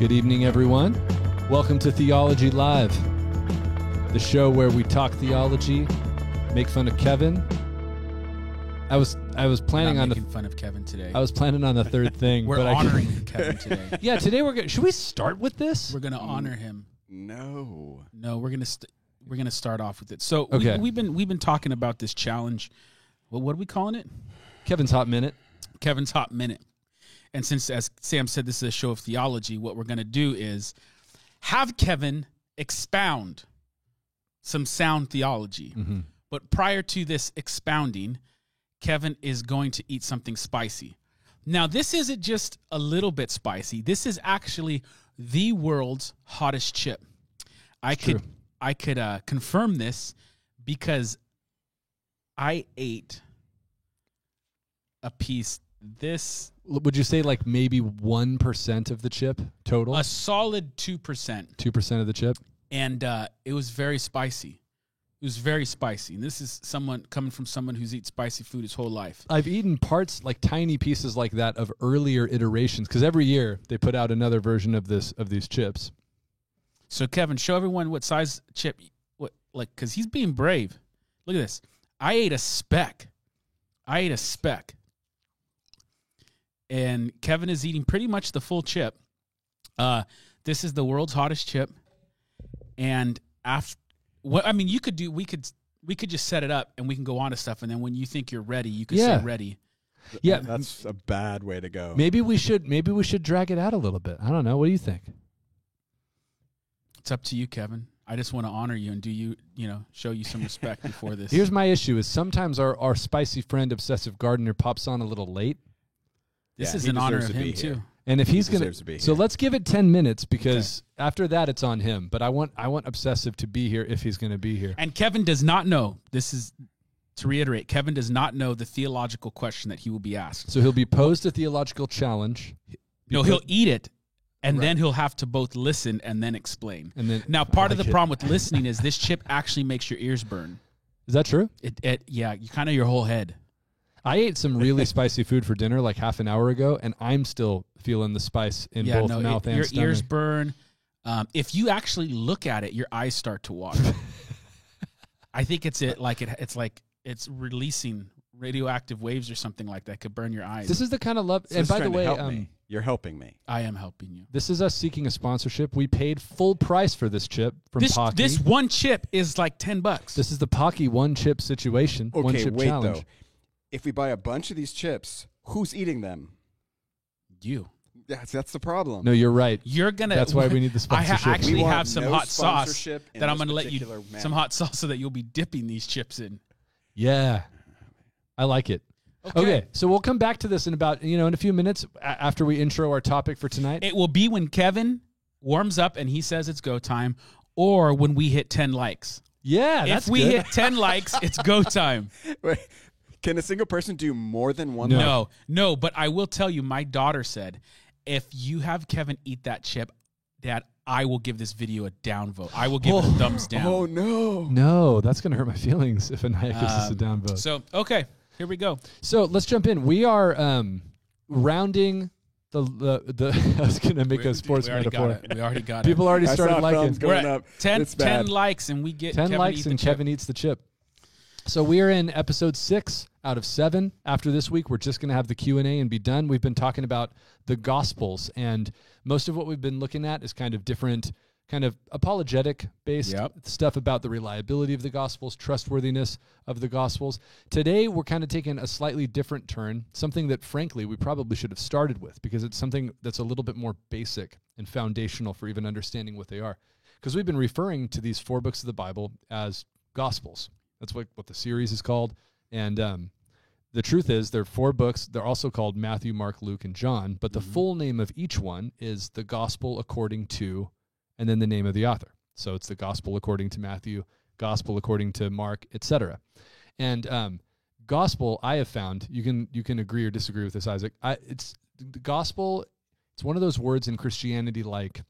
Good evening, everyone. Welcome to Theology Live, the show where we talk theology, make fun of Kevin. I was I was planning Not on the making fun of Kevin today. I was planning on the third thing, We're but I honoring Kevin today. yeah, today we're gonna. Should we start with this? We're gonna honor him. No. No, we're gonna st- we're gonna start off with it. So Okay. we, we've been we've been talking about this challenge. Well, what are we calling it? Kevin's hot minute. Kevin's Hot Minute. And since, as Sam said, this is a show of theology, what we're going to do is have Kevin expound some sound theology. Mm-hmm. But prior to this expounding, Kevin is going to eat something spicy. Now, this isn't just a little bit spicy. This is actually the world's hottest chip. I could true. I could uh, confirm this because I ate a piece this Would you say like maybe one percent of the chip total? a solid two percent, Two percent of the chip. and uh, it was very spicy. It was very spicy, and this is someone coming from someone who's eaten spicy food his whole life. I've eaten parts like tiny pieces like that of earlier iterations because every year they put out another version of this of these chips. So Kevin, show everyone what size chip, what like, because he's being brave. Look at this. I ate a speck. I ate a speck, and Kevin is eating pretty much the full chip. Uh, this is the world's hottest chip, and after what I mean, you could do. We could we could just set it up, and we can go on to stuff, and then when you think you're ready, you can Yeah. say ready. Yeah, That's a bad way to go. maybe we should maybe we should drag it out a little bit. I don't know. What do you think? It's up to you, Kevin. I just want to honor you and do you, you know, show you some respect before this. Here's my issue: is sometimes our our spicy friend, obsessive gardener, pops on a little late, this Yeah, is an honor of to be him too. here. and if he's gonna, to be so let's give it ten minutes because after that it's on him. But I want I want obsessive to be here if he's gonna be here. And Kevin does not know. This is to reiterate. Kevin does not know the theological question that he will be asked. So he'll be posed a theological challenge, No, he'll eat it, and then he'll have to both listen and then explain. and then Now, part I of the it. problem with listening is this chip actually makes your ears burn. is that true? It, it yeah, you kind of your whole head. I ate some really spicy food for dinner like half an hour ago, and I'm still feeling the spice in yeah, both no, mouth it- and your stomach. ears burn. Um, if you actually look at it, your eyes start to water. I think it's it like it. It's like it's releasing radioactive waves or something like that could burn your eyes. This is the kind of love. So and by the way, help um, you're helping me. I am helping you. this is us seeking a sponsorship. We paid full price for this chip from This Paqui. this one chip is like ten bucks. This is the Paqui one chip situation. one chip wait challenge. though. If we buy a bunch of these chips, who's eating them? you. That's that's the problem. No, you're right. You're gonna. That's why we need the sponsorship. I ha- actually We have some no hot sauce that I'm gonna let you. particular manner. Some hot sauce so that you'll be dipping these chips in. Yeah, I like it. Okay. so we'll come back to this in about you know in a few minutes after we intro our topic for tonight. It will be when Kevin warms up and he says it's go time, or when we hit ten likes. yeah, if we good. hit ten likes, it's go time. Wait, can a single person do more than one? No. like? No, no. But I will tell you, my daughter said, if you have Kevin eat that chip, Dad, I will give this video a downvote. I will give it a thumbs down. Oh no. no, that's gonna hurt my feelings if Anaya gives us a Um, downvote. So okay, here we go. So let's jump in. We are um, rounding the the, the I was gonna make a sports we already metaphor. got it. We already got People already started liking. thumbs We're at up. 10, 10 likes and we get 10 Kevin likes eat the and chip. Kevin eats the chip. So we are in episode six out of seven. After this week, we're just going to have the Q and A and be done. We've been talking about the Gospels, and most of what we've been looking at is kind of different, kind of apologetic based Yep. stuff about the reliability of the Gospels, trustworthiness of the Gospels. Today, we're kind of taking a slightly different turn, something that frankly we probably should have started with because it's something that's a little bit more basic and foundational for even understanding what they are. Because we've been referring to these four books of the Bible as Gospels. That's what, what the series is called. And um, the truth is, there are four books. They're also called Matthew, Mark, Luke, and John. But the full name of each one is the Gospel according to, and then the name of the author. So it's the Gospel according to Matthew, Gospel according to Mark, etc. And um, Gospel, I have found you can you can agree or disagree with this, Isaac. I, it's the Gospel. It's one of those words in Christianity like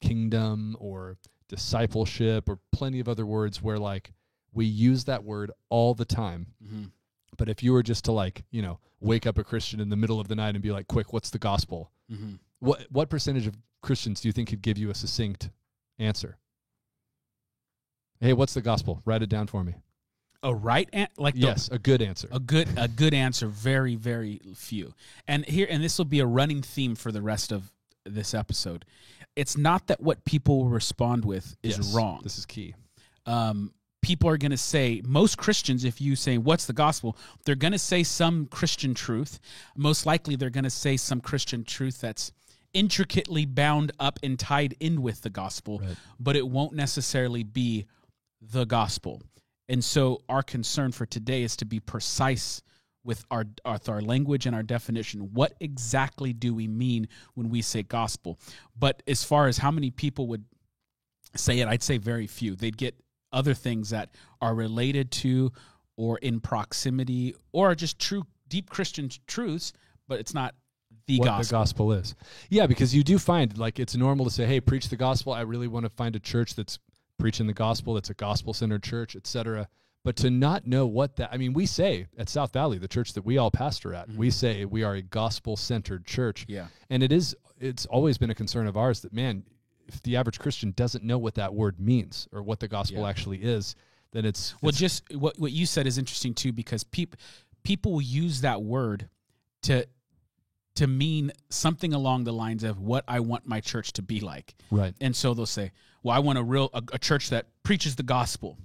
kingdom or discipleship or plenty of other words where like we use that word all the time. Mhm. But if you were just to like, you know, wake up a Christian in the middle of the night and be like, quick, what's the gospel? Mhm. What what percentage of Christians do you think could give you a succinct answer? Hey, what's the gospel? Write it down for me. A right an- like the- Yes, a good answer. a good a good answer. Very very few. And here and this will be a running theme for the rest of this episode. It's not that what people respond with is Yes, wrong. This is key. um, people are going to say most christians if you say what's the gospel? they're going to say some christian truth. Most likely they're going to say some christian truth that's intricately bound up and tied in with the gospel Right. but it won't necessarily be the gospel. And so our concern for today is to be precise with our with our language and our definition. What exactly do we mean when we say gospel? But as far as how many people would say it, I'd say very few. They'd get other things that are related to or in proximity or are just true deep Christian truths, but it's not the what gospel. the gospel is. Yeah, because you do find like it's normal to say, "Hey, preach the gospel." I really want to find a church that's preaching the gospel, that's a gospel-centered church, etc. But to not know what that I mean, we say at South Valley, the church that we all pastor at, we mm-hmm. say we are a gospel-centered church. yeah. And it is it's always been a concern of ours that man, if the average Christian doesn't know what that word means or what the gospel Yeah. actually is, then it's Well, it's- just what what you said is interesting too because people people will use that word to to mean something along the lines of what I want my church to be like. right. And so they'll say, "Well, I want a real a, a church that preaches the gospel."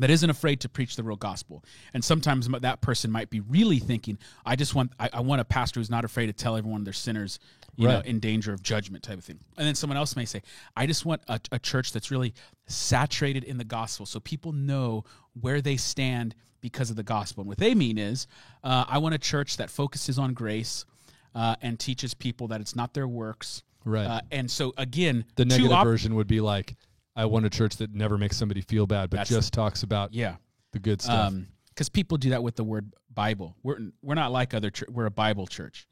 That isn't afraid to preach the real gospel, and sometimes that person might be really thinking, "I just want, I, I want a pastor who's not afraid to tell everyone they're sinners, you know, in danger of judgment, type of thing." And then someone else may say, "I just want a, a church that's really saturated in the gospel, so people know where they stand because of the gospel." And what they mean is, uh, "I want a church that focuses on grace uh, and teaches people that it's not their works." Right. Uh, and so again, the negative op- version would be like I want a church that never makes somebody feel bad, but just talks about Yeah, the good stuff. because people do that with the word Bible. We're we're not like other church. We're a Bible church.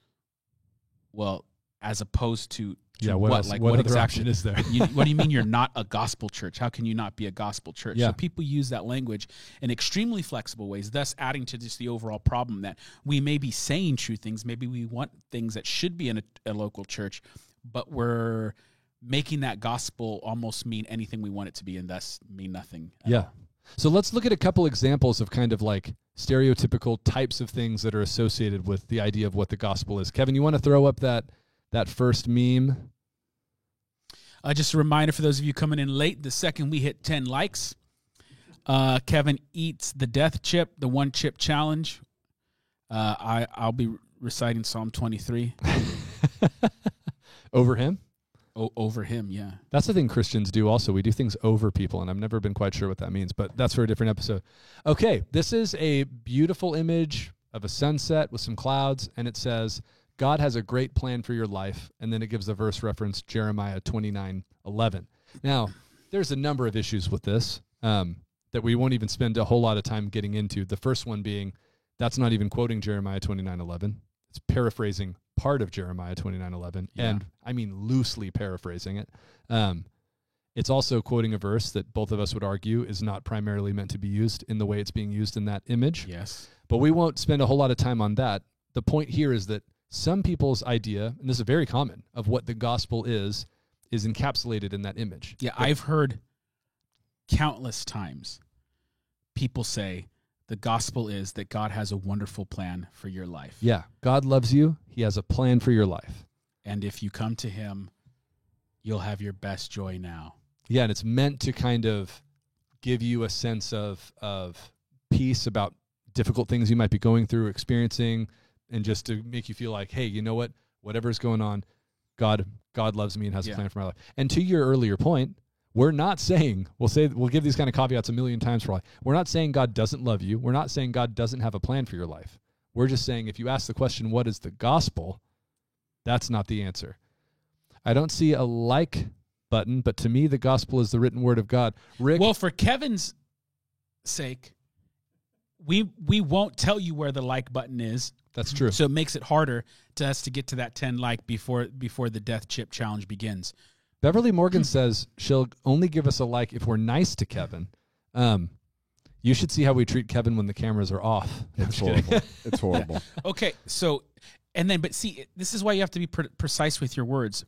Well, as opposed to, to yeah, what, else, like what, what, other exactly? is there? you, what do you mean you're not a gospel church? How can you not be a gospel church? Yeah. So people use that language in extremely flexible ways, thus adding to just the overall problem that we may be saying true things. Maybe we want things that should be in a, a local church, but we're making that gospel almost mean anything we want it to be, and thus mean nothing. yeah. all. So let's look at a couple examples of kind of like stereotypical types of things that are associated with the idea of what the gospel is. Kevin, you want to throw up that that first meme? Uh, just a reminder for those of you coming in late, the second we hit 10 likes, uh, Kevin eats the death chip, the one chip challenge. Uh, I, I'll be reciting Psalm 23 Over him? o- over him. Yeah. That's the thing Christians do also. We do things over people, and I've never been quite sure what that means, but that's for a different episode. Okay, this is a beautiful image of a sunset with some clouds, and it says, God has a great plan for your life. And then it gives the verse reference, Jeremiah 29 11. Now, there's a number of issues with this um, that we won't even spend a whole lot of time getting into. The first one being, that's not even quoting Jeremiah 29 11. It's paraphrasing part of Jeremiah 29 11. Yeah. And I mean loosely paraphrasing it. Um, it's also quoting a verse that both of us would argue is not primarily meant to be used in the way it's being used in that image. Yes. But we won't spend a whole lot of time on that. The point here is that some people's idea, and this is very common, of what the gospel is, is encapsulated in that image. Yeah. I've heard countless times people say the gospel is that God has a wonderful plan for your life. Yeah. God loves you. He has a plan for your life. And if you come to him, you'll have your best joy now. Yeah, and it's meant to kind of give you a sense of of peace about difficult things you might be going through, experiencing, and just to make you feel like, hey, you know what? Whatever's going on, God God loves me and has Yeah. a plan for my life. And to your earlier point, we're not saying we'll say we'll give these kind of caveats a million times for life. We're not saying God doesn't love you. We're not saying God doesn't have a plan for your life. We're just saying if you ask the question, what is the gospel? That's not the answer. I don't see a like button, but to me, the gospel is the written word of God. Rick, Well, for Kevin's sake, we we won't tell you where the like button is, that's true. so it makes it harder to us to get to that 10 like before before the death chip challenge begins. Beverly Morgan says she'll only give us a like if we're nice to Kevin. Um, you should see how we treat Kevin when the cameras are off. It's horrible. It's horrible. Okay, so and then but see this is why you have to be pre- precise with your words.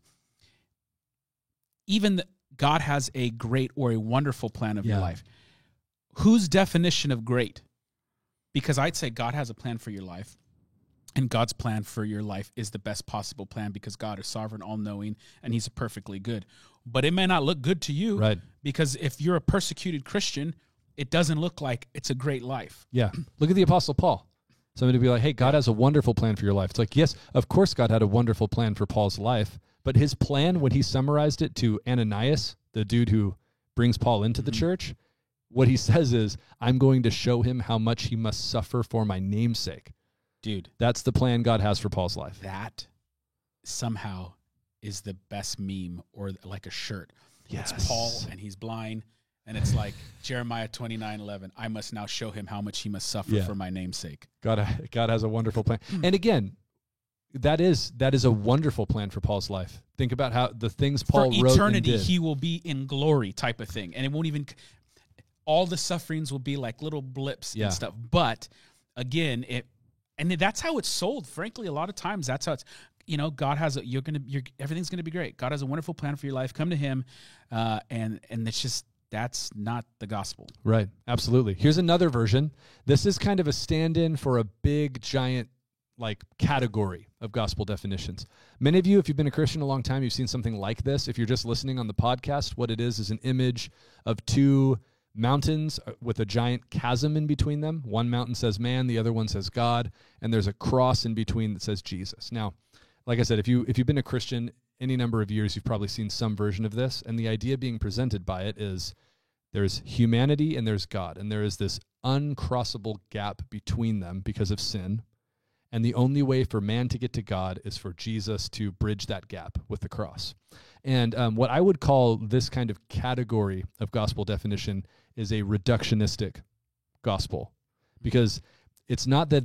even the, God has a great or a wonderful plan of your life. Whose definition of great? Because I'd say God has a plan for your life, and God's plan for your life is the best possible plan because God is sovereign, all knowing, and He's perfectly good. But it may not look good to you, Right. Because if you're a persecuted Christian, it doesn't look like it's a great life. Yeah. Look at the Apostle Paul. Somebody would be like, hey, God has a wonderful plan for your life. It's like, yes, of course, God had a wonderful plan for Paul's life. But his plan, when he summarized it to Ananias, the dude who brings Paul into the mm-hmm. church, what he says is, I'm going to show him how much he must suffer for my namesake. Dude, That's the plan God has for Paul's life. that somehow is the best meme or like a shirt. Yes. It's Paul and he's blind. And it's like Jeremiah twenty nine eleven. I must now show him how much he must suffer Yeah. for my namesake. God, God has a wonderful plan. Hmm. And again, that is that is a wonderful plan for Paul's life. Think about how the things Paul for wrote eternity, he will be in glory, type of thing. And it won't even. All the sufferings will be like little blips Yeah. and stuff. But again, it and that's how it's sold. Frankly, a lot of times that's how it's. You know, God has a. You're gonna. You're everything's gonna be great. God has a wonderful plan for your life. Come to Him, uh, and and it's just that's not the gospel. Right. Absolutely. Here's another version. This is kind of a stand in for a big, giant, like category of gospel definitions. Many of you, if you've been a Christian a long time, you've seen something like this. If you're just listening on the podcast, what it is is an image of two mountains uh, with a giant chasm in between them. One mountain says man, the other one says God, and there's a cross in between that says Jesus. Now, like I said, if you if you've been a Christian any number of years, you've probably seen some version of this, and the idea being presented by it is there's humanity and there's God, and there is this uncrossable gap between them because of sin. And the only way for man to get to God is for Jesus to bridge that gap with the cross. And um, what I would call this kind of category of gospel definition is a reductionistic gospel, because it's not that,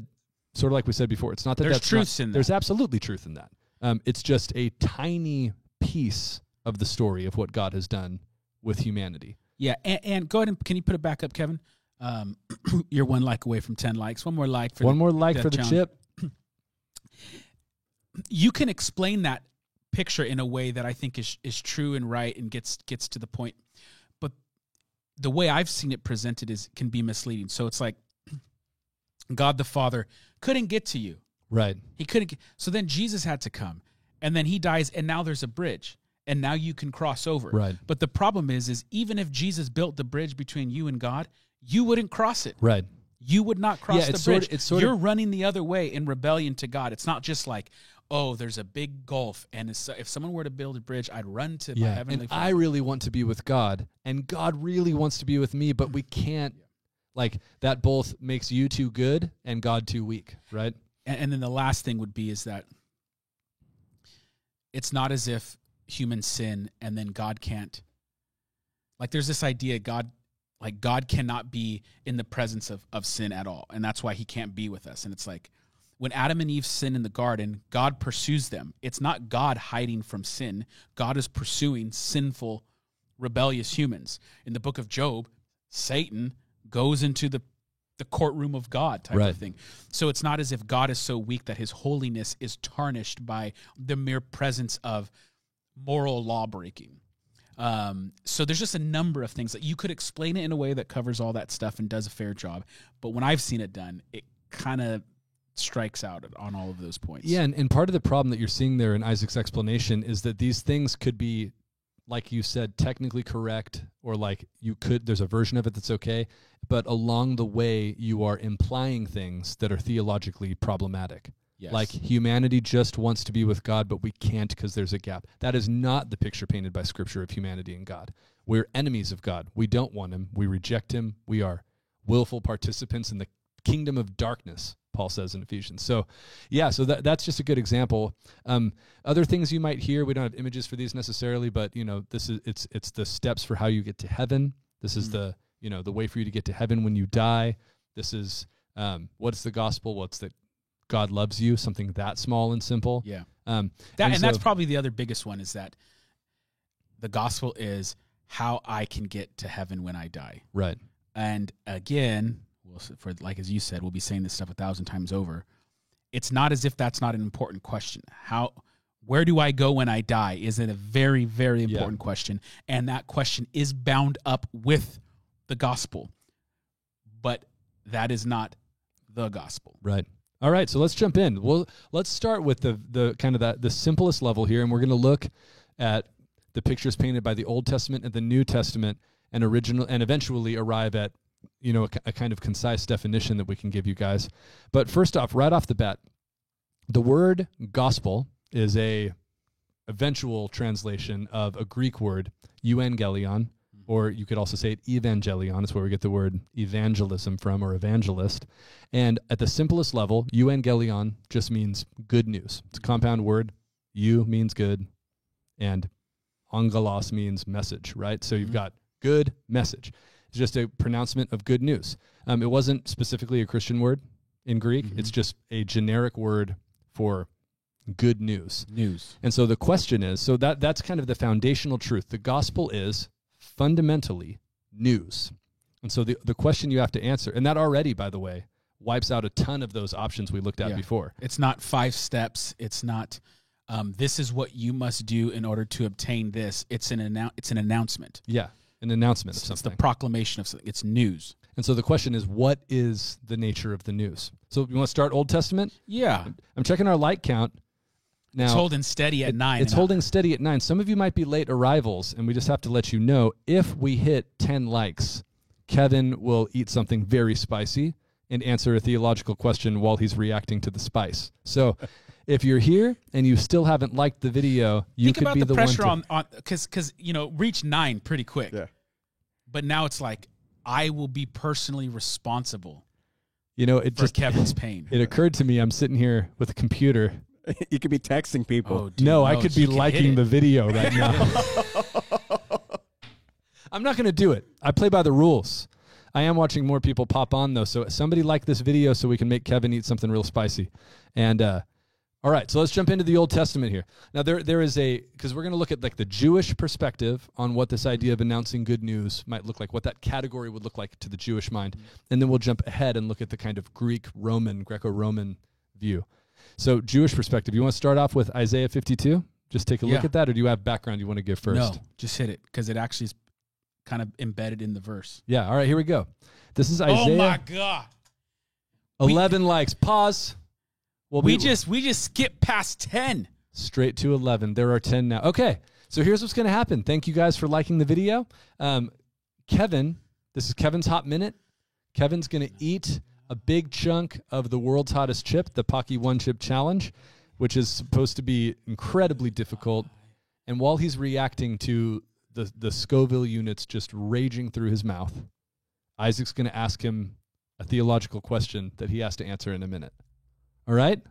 sort of like we said before, it's not that There's that's not- truths in that. There's absolutely truth in that. Um, it's just a tiny piece of the story of what God has done with humanity. Yeah, and, and go ahead and can you put it back up, Kevin? Um, you're one like away from ten likes. One more like for One the, more like for the Challenge. chip. you can explain that picture in a way that I think is is true and right and gets gets to the point. The way I've seen it presented is can be misleading. So it's like God the Father couldn't get to you. Right. He couldn't get, so then Jesus had to come. And then he dies and now there's a bridge. And now you can cross over. Right. But the problem is is even if Jesus built the bridge between you and God, you wouldn't cross it. Right. You would not cross Yeah, the it's sort bridge. of- it's sort You're of- running the other way in rebellion to God. It's not just like, oh, there's a big gulf, and if someone were to build a bridge, I'd run to my heavenly And Father. I really want to be with God, and God really wants to be with me, but we can't. Like that both makes you too good and God too weak, right? and, and then the last thing would be is that it's not as if human sin and then God can't. Like there's this idea God like God cannot be in the presence of, of sin at all. And that's why he can't be with us. And it's like when Adam and Eve sin in the garden, God pursues them. It's not God hiding from sin. God is pursuing sinful, rebellious humans. In the book of Job, Satan goes into the the courtroom of God type Right. of thing. So it's not as if God is so weak that his holiness is tarnished by the mere presence of moral law breaking. Um, so there's just a number of things that you could explain it in a way that covers all that stuff and does a fair job. But when I've seen it done, it kind of strikes out on all of those points. Yeah, and, and part of the problem that you're seeing there in Isaac's explanation is that these things could be, like you said, technically correct, or like you could, there's a version of it that's okay, but along the way, you are implying things that are theologically problematic. Yes. Like humanity just wants to be with God, but we can't because there's a gap. That is not the picture painted by Scripture of humanity and God. We're enemies of God. We don't want Him. We reject Him. We are willful participants in the kingdom of darkness. Paul says in Ephesians. So, yeah, so that, that's just a good example. Um, other things you might hear, we don't have images for these necessarily, but you know, this is it's it's the steps for how you get to heaven. This is Mm. the you know the way for you to get to heaven when you die. This is um, what's the gospel? What's that God loves you? Something that small and simple. yeah. Um, That, and, and that's so- probably the other biggest one is that the gospel is how I can get to heaven when I die. right. And again, we'll, for like as you said, we'll be saying this stuff a thousand times over. It's not as if that's not an important question. How, where do I go when I die is it a very, very important question. And that question is bound up with the gospel. But that is not the gospel. Right. All right. So let's jump in. Well, let's start with the the kind of that the simplest level here, and we're going to look at the pictures painted by the Old Testament and the New Testament, and original, and eventually arrive at you know a, a kind of concise definition that we can give you guys. But first off, right off the bat, the word gospel is a eventual translation of a Greek word euangelion, mm-hmm. or you could also say it evangelion. It's where we get the word evangelism from, or evangelist. And at the simplest level, euangelion just means good news. It's a mm-hmm. compound word. Eu means good, and angelos means message, right? So you've mm-hmm. got good message. Just a pronouncement of good news. Um, it wasn't specifically a Christian word in Greek. It's just a generic word for good news. News. And so the question is, so that that's kind of the foundational truth. The gospel is fundamentally news. And so the the question you have to answer, and that already, by the way, wipes out a ton of those options we looked at Yeah. before. It's not five steps. It's not um, this is what you must do in order to obtain this. It's an annou- it's an announcement. Yeah, an announcement of It's, it's the proclamation of something. It's news. and so the question is, what is the nature of the news? So you want to start Old Testament? Yeah. I'm checking our like count. Now it's holding steady at It- nine. It's holding steady at nine. Some of you might be late arrivals, and we just have to let you know if we hit 10 likes, Kevin will eat something very spicy and answer a theological question while he's reacting to the spice. So if you're here and you still haven't liked the video, you Think could about be the, the, pressure one to, on on because because you know reach nine pretty quick. Yeah. But now it's like I will be personally responsible you know, it for just Kevin's pain. it occurred to me I'm sitting here with a computer. you could be texting people. oh, dude, no, I could be you can hit liking the video right now. I'm not going to do it. I play by the rules. I am watching more people pop on though, so somebody like this video so we can make Kevin eat something real spicy. And uh, all right, so let's jump into the Old Testament here. Now there there is a because we're going to look at like the Jewish perspective on what this idea of announcing good news might look like, what that category would look like to the Jewish mind, and then we'll jump ahead and look at the kind of Greek Roman Greco-Roman view. So Jewish perspective, you want to start off with Isaiah 52? Just take a look at that, or do you have background you want to give first? No, just hit it because it actually is kind of embedded in the verse. Yeah. All right. Here we go. This is Isaiah. Oh my god. we- Eleven likes. Pause. Well, We just we just skipped past ten. straight to eleven. There are ten now. Okay. So here's what's going to happen. Thank you guys for liking the video. Um, Kevin, this is Kevin's hot minute. Kevin's going to eat a big chunk of the world's hottest chip, the Paqui One Chip Challenge, which is supposed to be incredibly difficult. And while he's reacting to the the Scoville units just raging through his mouth, Isaac's going to ask him a theological question that he has to answer in a minute. All right?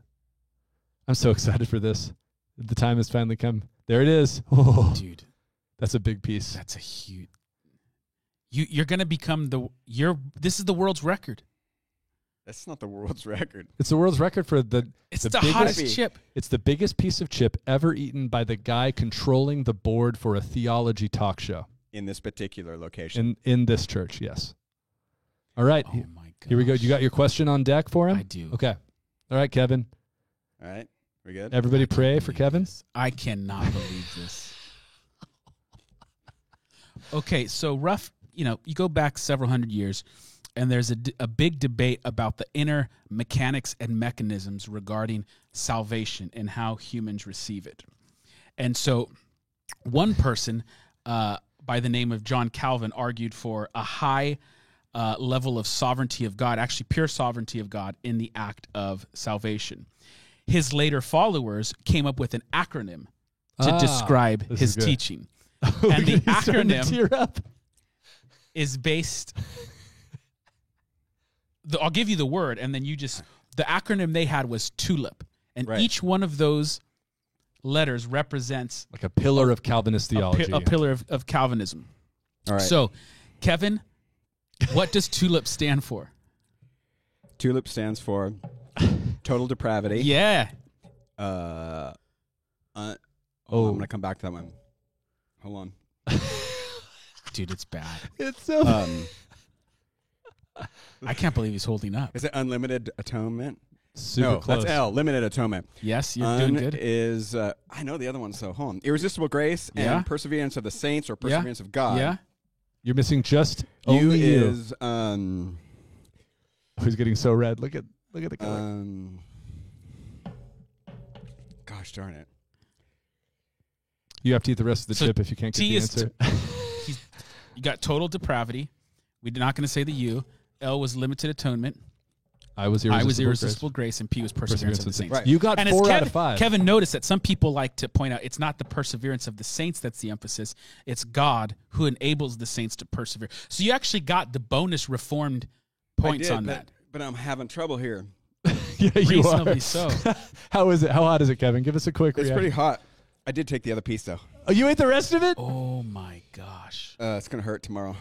I'm so excited for this. The time has finally come. There it is. Oh, Dude, that's a big piece. that's a huge you you're gonna become the you're this is the world's record. That's not the world's record. It's the world's record for the It's the, the, biggest, hottest chip. It's the biggest piece of chip ever eaten by the guy controlling the board for a theology talk show in this particular location. in in this church. Yes. All right. Oh my god. Here we go. You got your question on deck for him? I do. Okay. All right, Kevin. All right, we good? Everybody I pray for believe Kevin. this. I cannot believe this. Okay, so rough, you know, you go back several hundred years, and there's a, d- a big debate about the inner mechanics and mechanisms regarding salvation and how humans receive it. And so, one person uh, by the name of John Calvin argued for a high uh, level of sovereignty of God, actually pure sovereignty of God in the act of salvation. His later followers came up with an acronym to Ah, describe his teaching. And the He's starting to acronym- is based. The, I'll give you the word, and then you just. The acronym they had was TULIP, and Right. each one of those letters represents Like a pillar of Calvinist a, pi- theology. a pillar of, of Calvinism. All right. So, Kevin, what does TULIP stand for? TULIP stands for total depravity. Yeah, Uh, uh, oh, Oh. I'm gonna come back to that one. Hold on. dude, it's bad. it's so Um, I can't believe he's holding up. is it unlimited atonement? Super no, close. that's L. Limited atonement. Yes, you're Un doing good. Is uh, I know the other one so hold on. Irresistible grace and perseverance of the saints or perseverance of God. yeah. You're missing just You only you. is um Who's getting so red? Look at look at the color. um. Gosh darn it. you have to eat the rest of the So chip if you can't get T the is answer. You got total depravity. We're not going to say the U. L was limited atonement. I was I irresistible. was grace. irresistible grace, and P was perseverance, of the saints. Right. You got And four as Kevin, out of five. Kevin noticed that some people like to point out it's not the perseverance of the saints that's the emphasis. It's God who enables the saints to persevere. So you actually got the bonus reformed points did, on but, that. But I'm having trouble here. yeah, you Reasonably are. so. How is it? How hot is it, Kevin? Give us a quick It's reaction. pretty hot. I did take the other piece though. Oh, you ate the rest of it? Oh my gosh, Uh, it's gonna hurt tomorrow.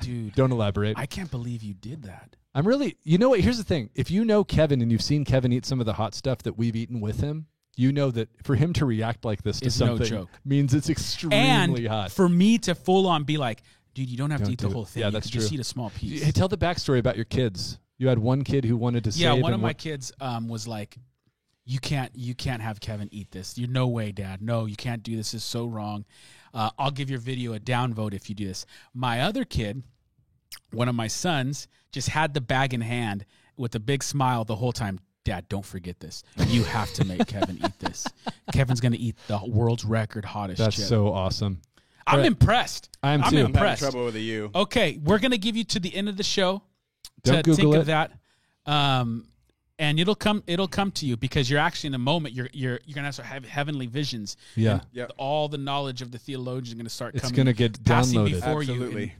dude! Don't elaborate. I can't believe you did that. I'm really, you know what? Here's the thing. If you know Kevin and you've seen Kevin eat some of the hot stuff that we've eaten with him, you know that for him to react like this to It's no something joke. means it's extremely And hot. for me to full on be like, dude, you don't have Don't to eat do the it. whole thing. Yeah, You that's could Just eat a small piece. Hey, tell the backstory about your kids. You had one kid who wanted to yeah, save one of my one- kids um, was like, "You can't, you can't have Kevin eat this. You no way, Dad. No, you can't do this. This is so wrong. Uh, I'll give your video a downvote if you do this." My other kid, one of my sons, just had the bag in hand with a big smile the whole time. Dad, don't forget this. You have to make Kevin eat this. Kevin's gonna eat the world's record hottest That's chip. so awesome. I'm Alright. impressed. I am I'm too. I'm having impressed. trouble with the U. Okay, we're gonna give you to the end of the show Don't Google think it. of that, um, and it'll come. It'll come to you because you're actually in a moment. You're you're you're gonna start have heavenly visions. Yeah. Yep. all the knowledge of the theologians are gonna start. It's coming, going to get passing downloaded. before you. Absolutely. and-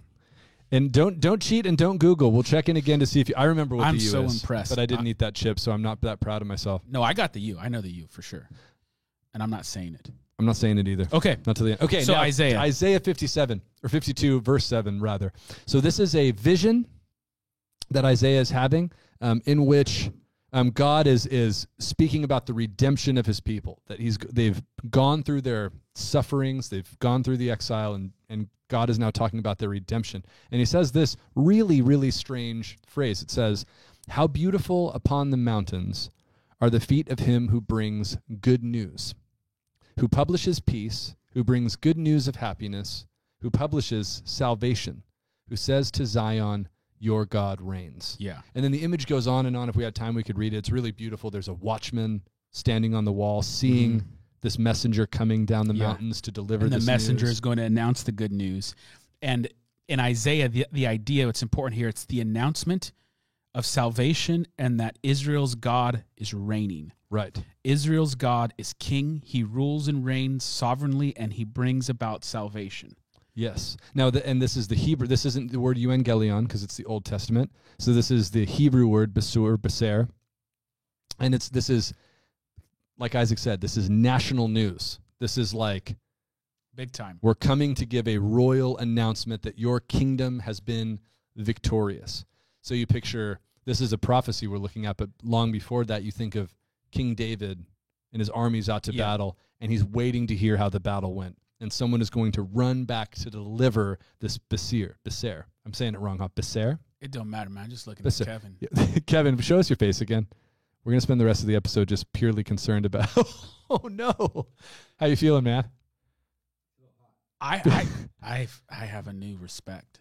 And don't don't cheat and don't Google. We'll check in again to see if you. I remember what I'm the U so is, impressed. but I didn't I- eat that chip, so I'm not that proud of myself. no, I got the U. I know the U for sure, and I'm not saying it. I'm not saying it either. Okay, Not to the end. Okay, So now, Isaiah. Isaiah 57 or 52, verse 7, rather. So this is a vision that Isaiah is having, um, in which um, God is is speaking about the redemption of His people. That He's they've gone through their sufferings, they've gone through the exile, and and God is now talking about their redemption. And He says this really really strange phrase. It says, "How beautiful upon the mountains are the feet of Him who brings good news." who publishes peace, who brings good news of happiness, who publishes salvation, who says to Zion, Your God reigns. yeah, And then the image goes on and on. If we had time, we could read it. It's really beautiful. There's a watchman standing on the wall, seeing mm-hmm. This messenger coming down the. Yeah. mountains to deliver and the this messenger news. is going to announce the good news. And in Isaiah, the the idea it's important here. It's the announcement of salvation and that Israel's God is reigning. Right. Israel's God is king. He rules and reigns sovereignly, and he brings about salvation. Yes. Now, the, and this is the Hebrew. This isn't the word euangelion because it's the Old Testament. So this is the Hebrew word besur, beser, and it's this is like Isaac said. This is national news. This is like Big time. we're coming to give a royal announcement that your kingdom has been victorious. So you picture this is a prophecy we're looking at, but long before that, you think of King David and his armies out to Yeah. battle, and he's waiting to hear how the battle went. And someone is going to run back to deliver this Beser. Beser. I'm saying it wrong, huh? Beser? It don't matter, man. Just looking at Kevin. Yeah. Kevin, show us your face again. We're going to spend the rest of the episode just purely concerned about. oh, no. How you feeling, man? I I I I have a new respect.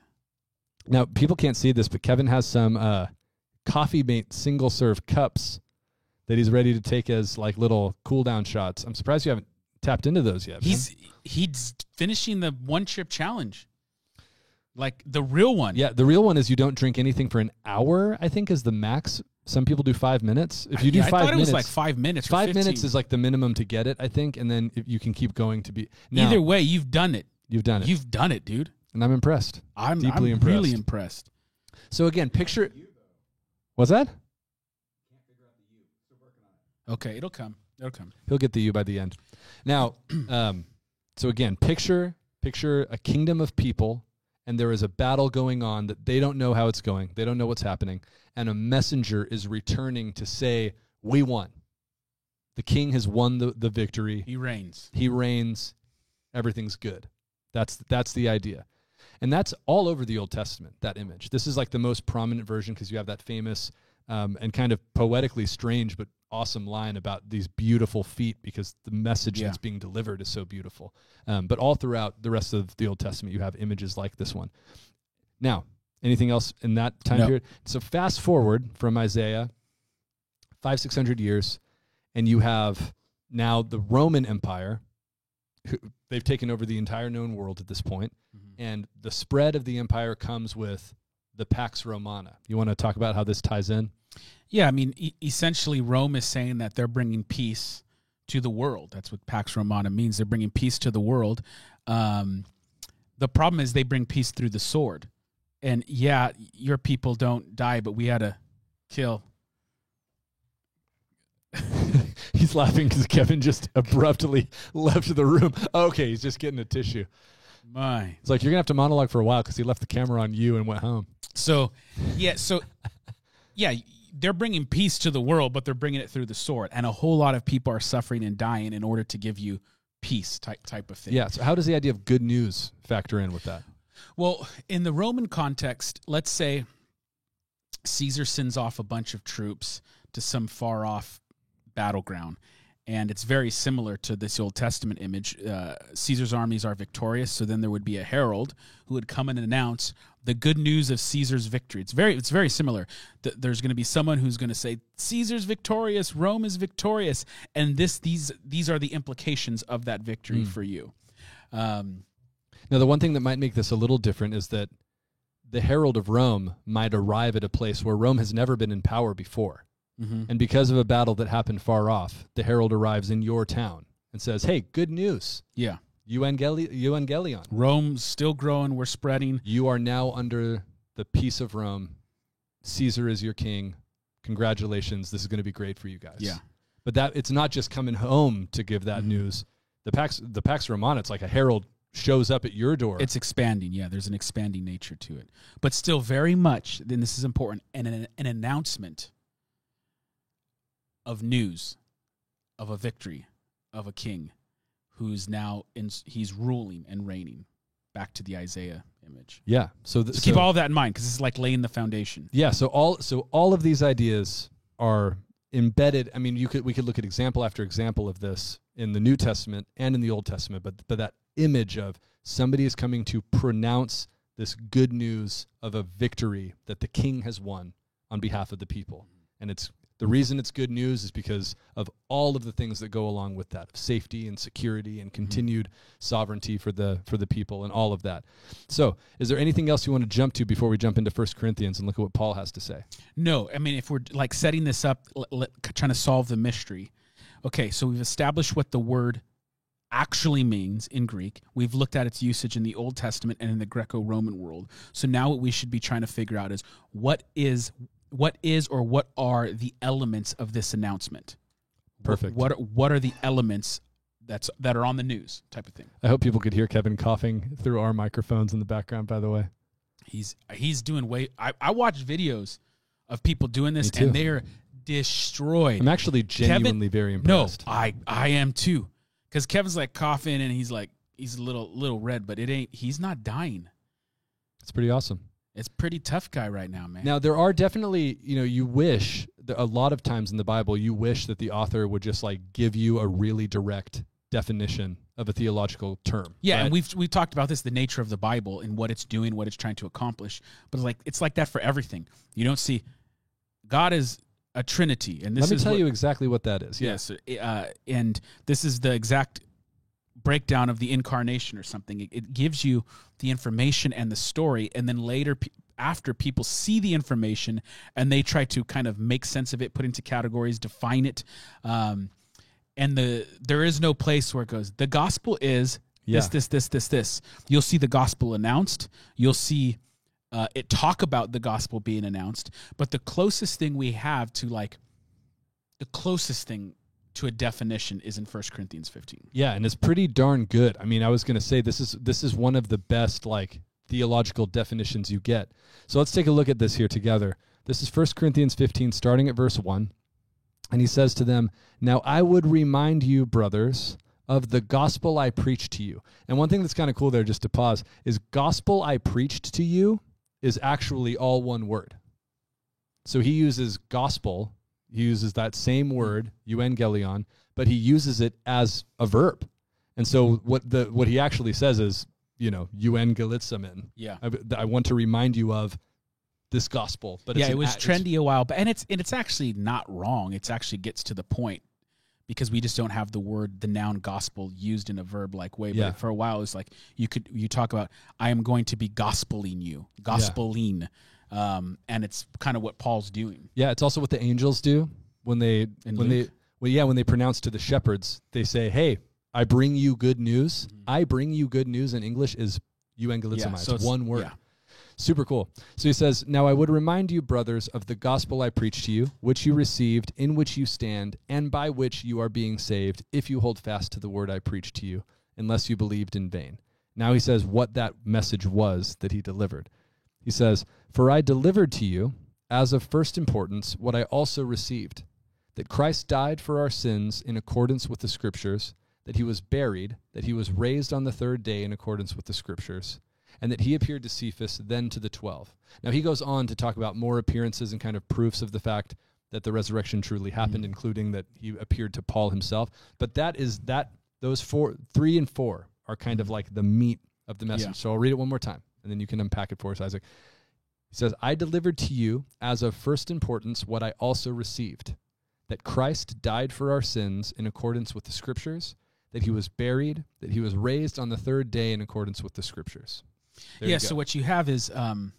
Now, people can't see this, but Kevin has some uh, coffee mate single serve cups that he's ready to take as like little cool down shots. I'm surprised you haven't tapped into those yet. man. He's he's finishing the one chip challenge, like the real one. yeah, the real one is you don't drink anything for an hour, I think is the max. Some people do five minutes. If you do Yeah, I five thought it minutes, was like five minutes. or five 15. minutes is like the minimum to get it, I think, and then if you can keep going to be. Now, Either way, you've done it. you've done it, You've done it, dude. and I'm impressed. I'm Deeply I'm impressed. really impressed. So again, picture. What's that? Okay, it'll come. It'll come. He'll get the U by the end. Now, um, so again, picture picture a kingdom of people, and there is a battle going on that they don't know how it's going. They don't know what's happening, and a messenger is returning to say, "We won. The king has won the, the victory. He reigns. He reigns. Everything's good." That's that's the idea, and that's all over the Old Testament. That image. This is like the most prominent version because you have that famous um, and kind of poetically strange but awesome line about these beautiful feet because the message Yeah. that's being delivered is so beautiful. Um, but all throughout the rest of the Old Testament, you have images like this one. Now, anything else in that time No. period? So fast forward from Isaiah, five six hundred years, and you have now the Roman Empire. Who, they've taken over the entire known world at this point, and the spread of the empire comes with the Pax Romana. You want to talk about how this ties in? Yeah, I mean, e- essentially, Rome is saying that they're bringing peace to the world. That's what Pax Romana means. They're bringing peace to the world. Um, the problem is they bring peace through the sword. And yeah, your people don't die, but we had to kill. he's laughing because Kevin just abruptly left the room. Okay, he's just getting a tissue. My. It's like you're gonna have to monologue for a while because he left the camera on you and went home. So, yeah, so, yeah, they're bringing peace to the world, but they're bringing it through the sword. And a whole lot of people are suffering and dying in order to give you peace type, type of thing. Yeah. So how does the idea of good news factor in with that? Well, in the Roman context, let's say Caesar sends off a bunch of troops to some far off battleground. And it's very similar to this Old Testament image. Uh, Caesar's armies are victorious, so then there would be a herald who would come and announce the good news of Caesar's victory. It's very, it's very similar. Th- There's going to be someone who's going to say, "Caesar's victorious, Rome is victorious," and this, these, these are the implications of that victory for you. Um, Now, the one thing that might make this a little different is that the herald of Rome might arrive at a place where Rome has never been in power before. Mhm. And because of a battle that happened far off, the herald arrives in your town and says, Hey, good news. Yeah. Evangeli- Evangelion. Rome's still growing. We're spreading. You are now under the peace of Rome. Caesar is your king. Congratulations. This is going to be great for you guys. Yeah. But that it's not just coming home to give that Mhm. news. The Pax the Pax Romana, it's like a herald shows up at your door. It's expanding. Yeah, there's an expanding nature to it, but still very much. Then this is important. And an, an announcement of news, of a victory, of a king, who's now in. He's ruling and reigning. Back to the Isaiah image. yeah. So, th- So keep all of that in mind because this is like laying the foundation. Yeah, so all so all of these ideas are embedded. I mean, you could we could look at example after example of this in the New Testament and in the Old Testament, but but that image of somebody is coming to pronounce this good news of a victory that the king has won on behalf of the people. And it's the reason it's good news is because of all of the things that go along with that, safety and security and mm-hmm. continued sovereignty for the for the people and all of that. So, is there anything else you want to jump to before we jump into First Corinthians and look at what Paul has to say? No, I mean if we're like setting this up, l- l- trying to solve the mystery. Okay, so we've established what the word actually means in Greek. We've looked at its usage in the Old Testament and in the Greco-Roman world. So now what we should be trying to figure out is what is what is or what are the elements of this announcement? Perfect. What what are the elements that's that are on the news type of thing? I hope people could hear Kevin coughing through our microphones in the background, by the way. He's he's doing way I, I watch videos of people doing this and they're destroyed. I'm actually genuinely very impressed. No. I I am too, because Kevin's like coughing and he's like he's a little little red, but it ain't. He's not dying. It's pretty awesome. It's pretty tough guy right now, man. Now, there are definitely, you know, you wish, that a lot of times in the Bible, you wish that the author would just like give you a really direct definition of a theological term. yeah, right? and we've we've talked about this, the nature of the Bible and what it's doing, what it's trying to accomplish. But like it's like that for everything. You don't see God is a Trinity, and this Let me tell what- you exactly what that is. Yes, uh, and this is the exact breakdown of the incarnation or something. It, it gives you the information and the story, and then later, pe- after people see the information and they try to kind of make sense of it, put into categories, define it, um, and the there is no place where it goes. The gospel is Yeah. this, this, this, this, this. You'll see the gospel announced. You'll see uh, it talk about the gospel being announced. But the closest thing we have to like the closest thing to a definition is in 1 Corinthians 15. Yeah, and it's pretty darn good. I mean, I was going to say this is this is one of the best like theological definitions you get. So let's take a look at this here together. This is 1 Corinthians 15 starting at verse 1. And he says to them, "Now I would remind you, brothers, of the gospel I preached to you." And one thing that's kind of cool there just to pause is gospel I preached to you is actually all one word. So he uses gospel, he uses that same word, euangelion, but he uses it as a verb. And so what the what he actually says is, you know, euangelitzamen. Yeah. I, I want to remind you of this gospel, but yeah, it was a- trendy a while, but and it's and it's actually not wrong. It's actually gets to the point because we just don't have the word the noun gospel used in a verb like way. Yeah. But for a while, it's like you could you talk about I am going to be gospeling you, gospeling, um, and it's kind of what Paul's doing. Yeah, it's also what the angels do when they In when Luke? they well yeah when they pronounce to the shepherds they say hey I bring you good news I bring you good news in English is euangelizomai Mm-hmm. Yeah, so it's it's- one word yeah. super cool so he says now I would remind you brothers of the gospel I preached to you which you received in which you stand and by which you are being saved if you hold fast to the word I preached to you unless you believed in vain now he says what that message was that he delivered he says, For I delivered to you, as of first importance, what I also received that Christ died for our sins in accordance with the Scriptures, that he was buried, that he was raised on the third day in accordance with the Scriptures, and that he appeared to Cephas, then to the twelve. Now he goes on to talk about more appearances and kind of proofs of the fact that the resurrection truly mm-hmm. happened, including that he appeared to Paul himself. But that is that those four, three and four are kind of mm-hmm. like the meat of the message. Yeah. So I'll read it one more time, and then you can unpack it for us, Isaac. He says, I delivered to you as of first importance what I also received that Christ died for our sins in accordance with the Scriptures, that he was buried, that he was raised on the third day in accordance with the Scriptures. There yeah. So what you have is um,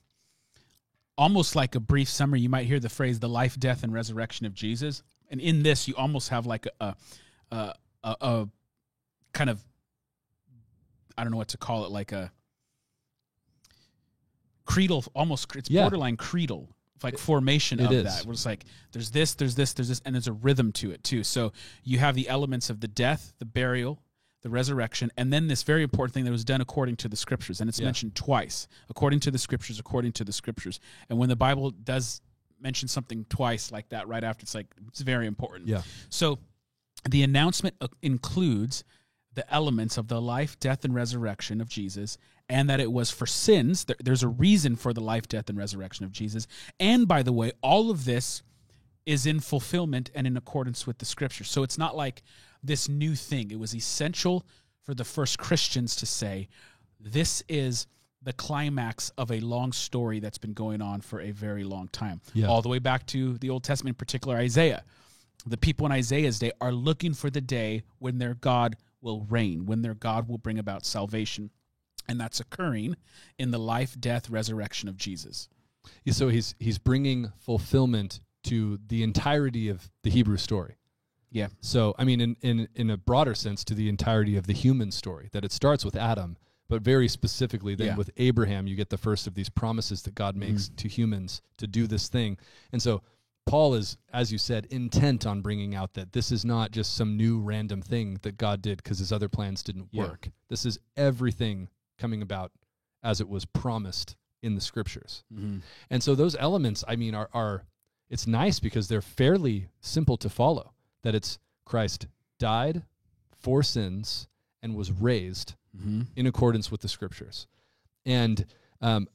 almost like a brief summary. You might hear the phrase "the life, death, and resurrection of Jesus," and in this, you almost have like a a, a, a, a kind of I don't know what to call it, like a creedal, almost it's Yeah. borderline creedal, like formation it of is. that. Where it's like there's this, there's this, there's this, and there's a rhythm to it too. So you have the elements of the death, the burial, the resurrection, and then this very important thing that was done according to the scriptures, and it's Yeah. mentioned twice, according to the scriptures, according to the scriptures. And when the Bible does mention something twice like that, right after, it's like it's very important. Yeah. So the announcement uh, includes the elements of the life, death, and resurrection of Jesus, and that it was for sins. There's a reason for the life, death, and resurrection of Jesus. And by the way, all of this is in fulfillment and in accordance with the scripture. So it's not like this new thing. It was essential for the first Christians to say, this is the climax of a long story that's been going on for a very long time. Yeah. All the way back to the Old Testament, in particular Isaiah. The people in Isaiah's day are looking for the day when their God will reign, when their God will bring about salvation. And that's occurring in the life, death, resurrection of Jesus. Yeah, So he's he's bringing fulfillment to the entirety of the Hebrew story. Yeah. So I mean, in in in a broader sense, to the entirety of the human story, that it starts with Adam, but very specifically, then Yeah. with Abraham, you get the first of these promises that God makes mm-hmm. to humans to do this thing, and so. Paul is, as you said, intent on bringing out that this is not just some new random thing that God did because his other plans didn't Yeah. work. This is everything coming about as it was promised in the scriptures. And so those elements, I mean, are are it's nice because they're fairly simple to follow. That it's Christ died for sins and was raised in accordance with the scriptures. And um,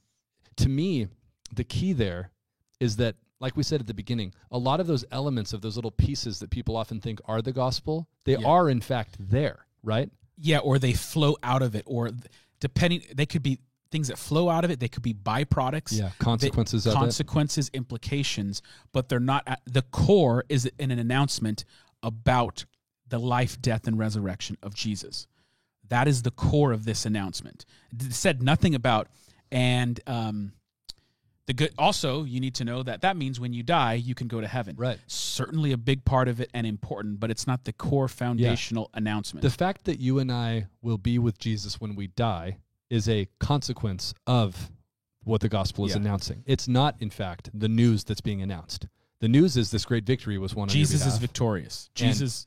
to me, the key there is that, like we said at the beginning, a lot of those elements of those little pieces that people often think are the gospel, they Yeah. are in fact there, right? Yeah, or they flow out of it, or th- depending, they could be things that flow out of it. They could be byproducts. Yeah, consequences of it. consequences, implications, but they're not. At, the core is in an announcement about the life, death, and resurrection of Jesus. That is the core of this announcement. It said nothing about and um, the good. Also, you need to know that that means when you die, you can go to heaven. Right. Certainly a big part of it and important, but it's not the core foundational announcement. The fact that you and I will be with Jesus when we die is a consequence of what the gospel is Yeah. announcing. It's not, in fact, the news that's being announced. The news is this great victory was won. Jesus is victorious. And- Jesus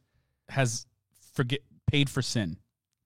has forget paid for sin.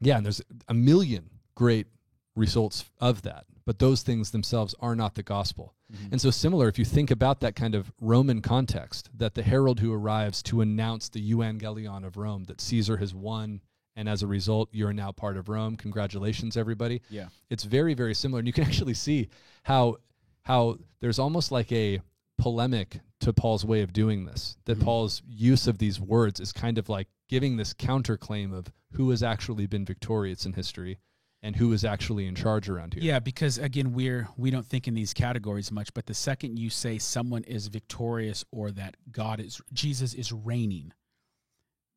Yeah, and there's a million great results of that. But those things themselves are not the gospel. And so, similar, if you think about that kind of Roman context, that the herald who arrives to announce the Evangelion of Rome, that Caesar has won, and as a result, you're now part of Rome. Congratulations, everybody. Yeah. It's very, very similar. And you can actually see how how there's almost like a polemic to Paul's way of doing this. That Mhm. Paul's use of these words is kind of like giving this counterclaim of who has actually been victorious in history and who is actually in charge around here. Yeah, because again, we're we don't think in these categories much, but the second you say someone is victorious or that God is Jesus is reigning,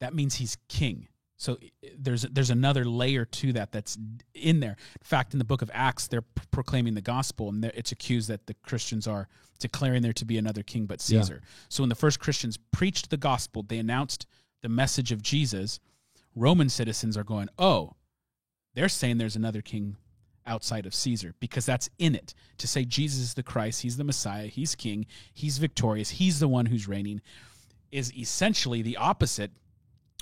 that means he's king. So there's there's another layer to that that's in there. In fact, in the book of Acts, they're proclaiming the gospel, and it's accused that the Christians are declaring there to be another king but Yeah. Caesar. So when the first Christians preached the gospel, they announced the message of Jesus. Roman citizens are going, "Oh, they're saying there's another king outside of Caesar because that's in it. To say Jesus is the Christ, he's the Messiah, he's king, he's victorious, he's the one who's reigning is essentially the opposite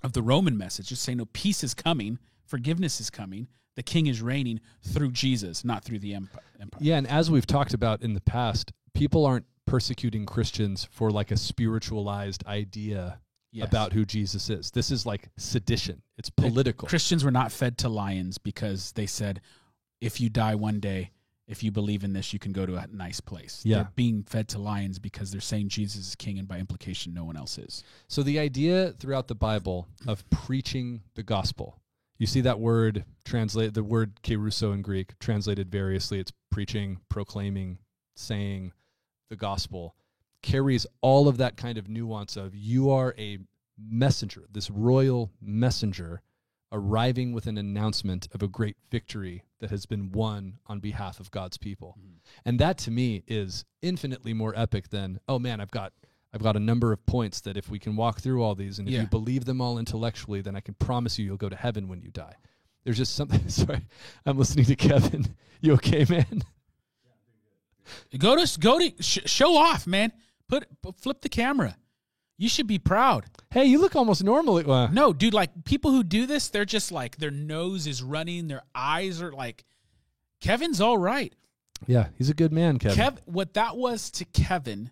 of the Roman message. Just say no peace is coming, forgiveness is coming, the king is reigning through Jesus, not through the empire. Yeah, and as we've talked about in the past, people aren't persecuting Christians for like a spiritualized idea Yes. about who Jesus is. This is like sedition. It's political. Christians were not fed to lions because they said, if you die one day, if you believe in this, you can go to a nice place. Yeah. They're being fed to lions because they're saying Jesus is king, and by implication, no one else is. So the idea throughout the Bible of preaching the gospel, you see that word translate the word keruso in Greek translated variously. It's preaching, proclaiming, saying the gospel carries all of that kind of nuance of you are a messenger, this royal messenger arriving with an announcement of a great victory that has been won on behalf of God's people. Mm-hmm. And that to me is infinitely more epic than, oh man, I've got I've got a number of points that if we can walk through all these and if Yeah. you believe them all intellectually, then I can promise you you'll go to heaven when you die. There's just something sorry. I'm listening to Kevin. You okay, man? Go to go to sh- show off, man. Put, put flip the camera. You should be proud. Hey, you look almost normal. Uh, No, dude, like people who do this, they're just like their nose is running, their eyes are like Kevin's all right. yeah, he's a good man, Kevin. Kev what that was to Kevin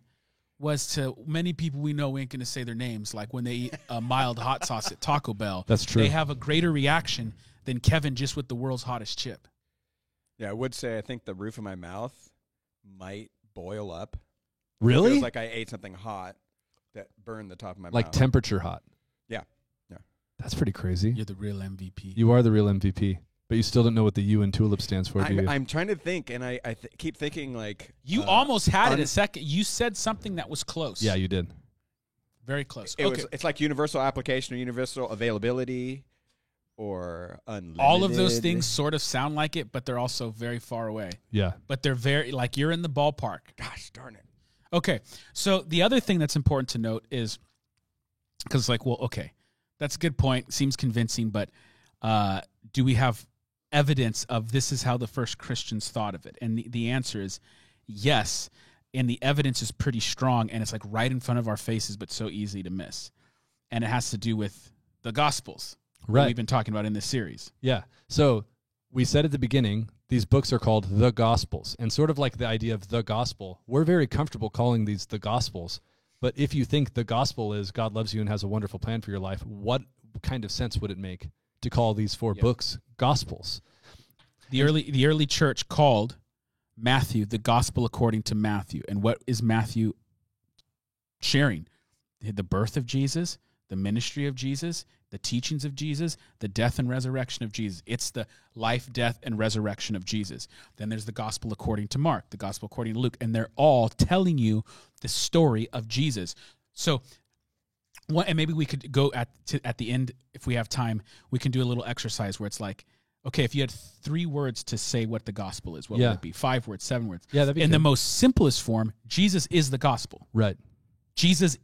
was to many people we know we ain't gonna say their names, like when they eat a mild hot sauce at Taco Bell. That's true. They have a greater reaction than Kevin just with the world's hottest chip. Yeah, I would say I think the roof of my mouth might boil up. Really? It Feels like I ate something hot that burned the top of my mouth. like mouth. temperature hot. Yeah. Yeah. That's pretty crazy. You're the real MVP. You are the real MVP, but you still don't know what the U in tulip stands for, do I'm, you? I'm trying to think, and I, I th- keep thinking like You uh, almost had it un- a second. You said something that was close. yeah, you did. very close. It okay. was, it's like universal application or universal availability or unlimited. All of those things sort of sound like it, but they're also very far away. Yeah. But they're very like you're in the ballpark. Gosh darn it! Okay. So the other thing that's important to note is because it's like, well, okay, that's a good point. Seems convincing, but uh, do we have evidence of this is how the first Christians thought of it? And the, the answer is yes. And the evidence is pretty strong, and it's like right in front of our faces, but so easy to miss. And it has to do with the Gospels Right. we've been talking about in this series. Yeah. So we said at the beginning, these books are called the Gospels. And sort of like the idea of the gospel, we're very comfortable calling these the Gospels. But if you think the gospel is God loves you and has a wonderful plan for your life, what kind of sense would it make to call these four Yep. books Gospels? The early the early church called Matthew the gospel according to Matthew. And what is Matthew sharing? The birth of Jesus, the ministry of Jesus, the teachings of Jesus, the death and resurrection of Jesus. It's the life, death, and resurrection of Jesus. Then there's the gospel according to Mark, the gospel according to Luke, and they're all telling you the story of Jesus. So what, and maybe we could go at to, at the end if we have time. We can do a little exercise where it's like, okay, if you had three words to say what the gospel is, what Yeah. would it be? Five words, seven words. Yeah, that'd be in the most simplest form, Jesus is the gospel. Right. Jesus,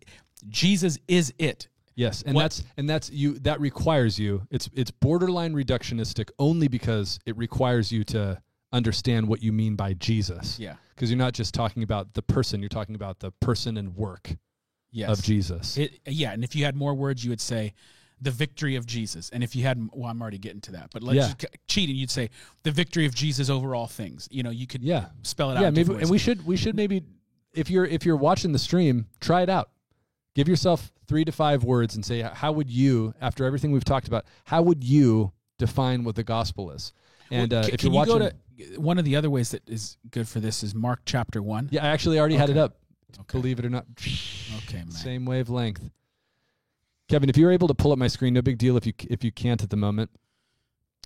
Jesus is it. Yes, and What- that's and that's you. That requires you. It's it's borderline reductionistic only because it requires you to understand what you mean by Jesus. Yeah. Because you're not just talking about the person; you're talking about the person and work Yes. of Jesus. It, yeah, and if you had more words, you would say the victory of Jesus. And if you had, well, I'm already getting to that, but let's Yeah. just c- cheat and you'd say the victory of Jesus over all things. You know, you could yeah, spell it out. yeah. Maybe, and we should we should maybe if you're if you're watching the stream, try it out. Give yourself three to five words and say how would you, after everything we've talked about, how would you define what the gospel is? And Well, uh, ca- if you're you watching, go to one of the other ways that is good for this is Mark chapter one. yeah, I actually already had it up. Okay. Believe it or not, Okay, man. same wavelength. Kevin, if you're able to pull up my screen, no big deal if you if you can't at the moment.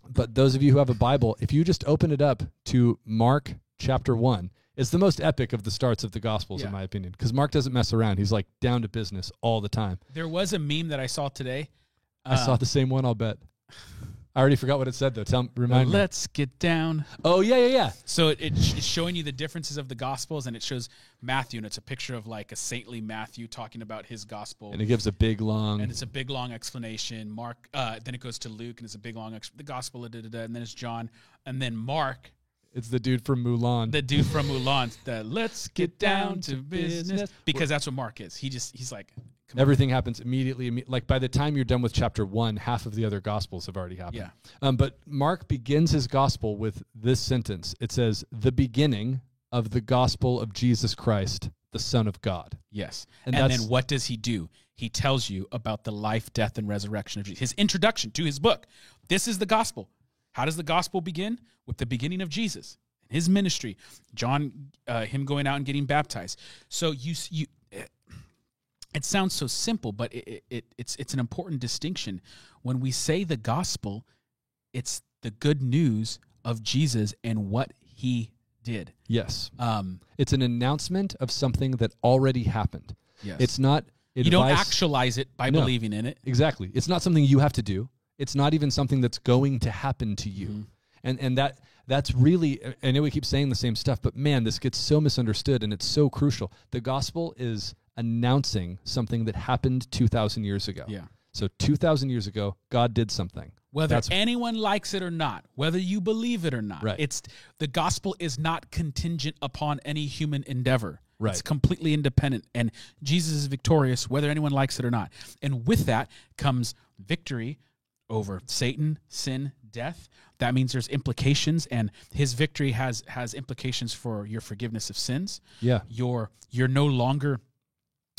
But those of you who have a Bible, if you just open it up to Mark chapter one, it's the most epic of the starts of the Gospels, Yeah. in my opinion, because Mark doesn't mess around. He's like down to business all the time. There was a meme that I saw today. I saw Uh, the same one. I'll bet. I already forgot what it said though. Tell remind me. Let's get down. Oh yeah, yeah, yeah. So it, it, it's showing you the differences of the gospels, and it shows Matthew, and it's a picture of like a saintly Matthew talking about his gospel, And it gives a big long. and it's a big long explanation. Mark, uh, then it goes to Luke, and it's a big long ex- the gospel, da, da, da, and then it's John, and then Mark, It's the dude from Mulan. the dude from Mulan. The let's get down to business because that's what Mark is. He just he's like, come on. Everything happens immediately. imme- Like by the time you're done with chapter one, half of the other gospels have already happened. Yeah. Um, but Mark begins his gospel with this sentence. It says, "The beginning of the gospel of Jesus Christ, the Son of God." Yes. And And, then what does he do? He tells you about the life, death, and resurrection of Jesus. His introduction to his book. This is the gospel. How does the gospel begin? With the beginning of Jesus and his ministry. John, uh, him going out and getting baptized. So you, you, it sounds so simple, but it, it, it, it's it's an important distinction. When we say the gospel, it's the good news of Jesus and what he did. Yes, Um, it's an announcement of something that already happened. yes. It's not. you don't actualize it by No. believing in it. Exactly. It's not something you have to do. It's not even something that's going to happen to you. Mm-hmm. And and that that's really I know we keep saying the same stuff, but man, this gets so misunderstood and it's so crucial. The gospel is announcing something that happened 2000 years ago. Yeah. So 2000 years ago, God did something. Whether That's- anyone likes it or not, whether you believe it or not, Right. it's the gospel is not contingent upon any human endeavor. Right. It's completely independent, and Jesus is victorious whether anyone likes it or not. And with that comes victory over Satan, sin, death. That means there's implications, and his victory has has implications for your forgiveness of sins. Yeah. You're you're no longer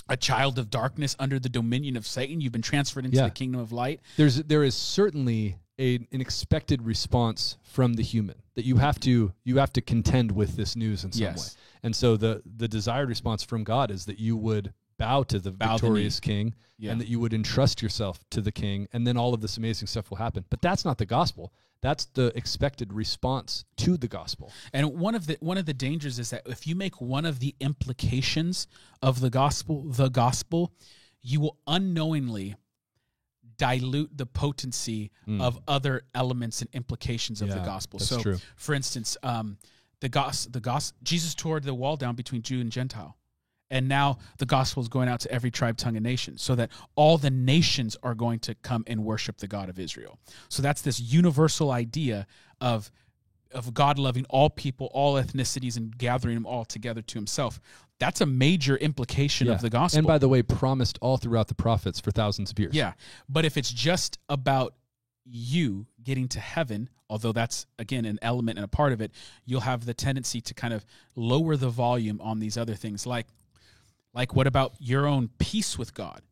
a child of darkness under the dominion of Satan. You've been transferred into Yeah. the kingdom of light. There's there is certainly a, an expected response from the human that you have to you have to contend with this news in some Yes. way. And so the the desired response from God is that you would bow to the Bow the victorious king Yeah. and that you would entrust yourself to the king and then all of this amazing stuff will happen. But that's not the gospel. That's the expected response to the gospel. And one of the one of the dangers is that if you make one of the implications of the gospel the gospel, you will unknowingly dilute the potency of other elements and implications of the Mm. Gospel. so, true. for instance, um, the gos the gos Jesus tore the wall down between Jew and Gentile. And now the gospel is going out to every tribe, tongue, and nation, so that all the nations are going to come and worship the God of Israel. So that's this universal idea of of God loving all people, all ethnicities, and gathering them all together to Himself. That's a major implication of the gospel. And by the way, promised all throughout the prophets for thousands of years. Yeah. But if it's just about you getting to heaven, although that's again an element and a part of it, you'll have the tendency to kind of lower the volume on these other things like like what about your own peace with God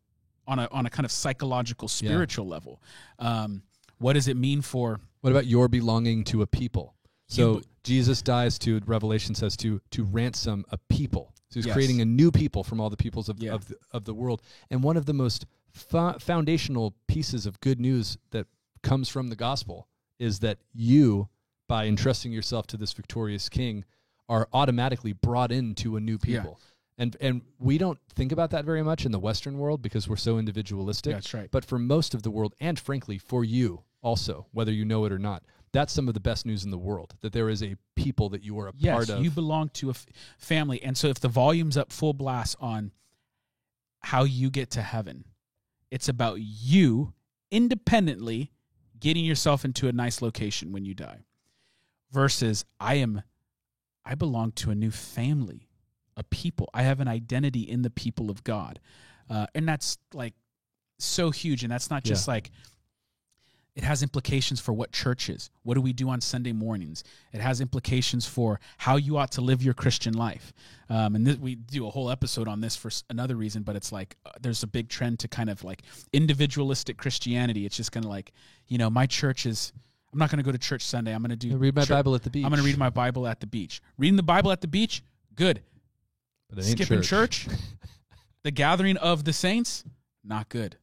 on a on a kind of psychological spiritual level? Um, what does it mean for What about your belonging to a people? So You- Jesus dies to Revelation says to to ransom a people. So he's Yes. creating a new people from all the peoples of Yeah. of, the, of the world. And one of the most fo- foundational pieces of good news that comes from the gospel is that you, by entrusting yourself to this victorious King, are automatically brought into a new Yeah. And and we don't think about that very much in the Western world because we're so individualistic. That's right. But for most of the world, and frankly for you also, whether you know it or not, that's some of the best news in the world. That there is a people that you are a yes, part of. you belong to a f- family, and so if the volume's up full blast on how you get to heaven, it's about you independently getting yourself into a nice location when you die, versus I am, I belong to a new family, a people. I have an identity in the people of God, uh, and that's like so huge. And that's not just like it has implications for what church is. What do we do on Sunday mornings? It has implications for how you ought to live your Christian life. Um, and this, we do a whole episode on this for another reason, but it's like uh, there's a big trend to kind of like individualistic Christianity. It's just kind of like, you know, my church is. I'm not going to go to church Sunday. I'm going to do I read my chur- Bible at the beach. I'm going to read my Bible at the beach. Reading the Bible at the beach, good. But it ain't skipping church, the gathering of the saints, not good.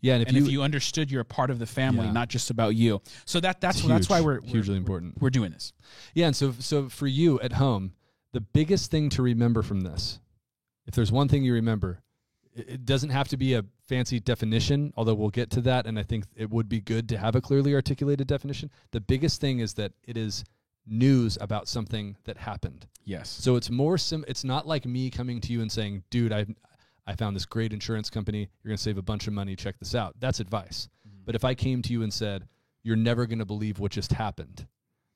Yeah, and if and you, if you understood you're a part of the family, Yeah. not just about you. So that that's It's that's why we're, we're hugely we're- important. We're doing this. Yeah, and so so for you at home, the biggest thing to remember from this, if there's one thing you remember, it doesn't have to be a fancy definition, although we'll get to that, and I think it would be good to have a clearly articulated definition. The biggest thing is that it is news about something that happened. Yes. So it's more sim. It's not like me coming to you and saying, "Dude, I, I found this great insurance company. You're gonna save a bunch of money. Check this out." That's advice. Mm-hmm. But if I came to you and said, "You're never gonna believe what just happened.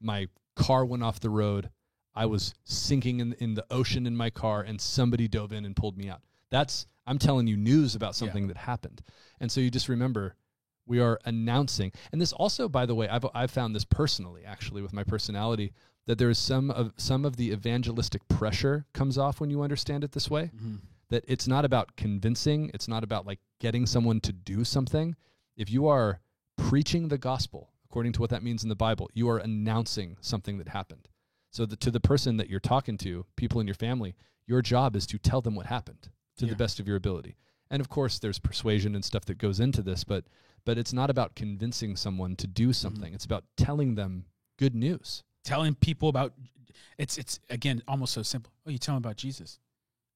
My car went off the road. I was sinking in in the ocean in my car, and somebody dove in and pulled me out." That's I'm telling you news about something that happened, and so you just remember we are announcing. And this also by the way i've, I've found this personally actually with my personality that there is some of some of the evangelistic pressure comes off when you understand it this way. Mhm. that it's not about convincing. It's not about like getting someone to do something. If you are preaching the gospel according to what that means in the bible you are announcing something that happened. So that to the person that you're talking to people in your family your job is to tell them what happened to Yeah. the best of your ability. And of course there's persuasion and stuff that goes into this but but it's not about convincing someone to do mm-hmm. something it's about telling them good news Telling people about it's it's again almost so simple. Oh, you tell them about Jesus.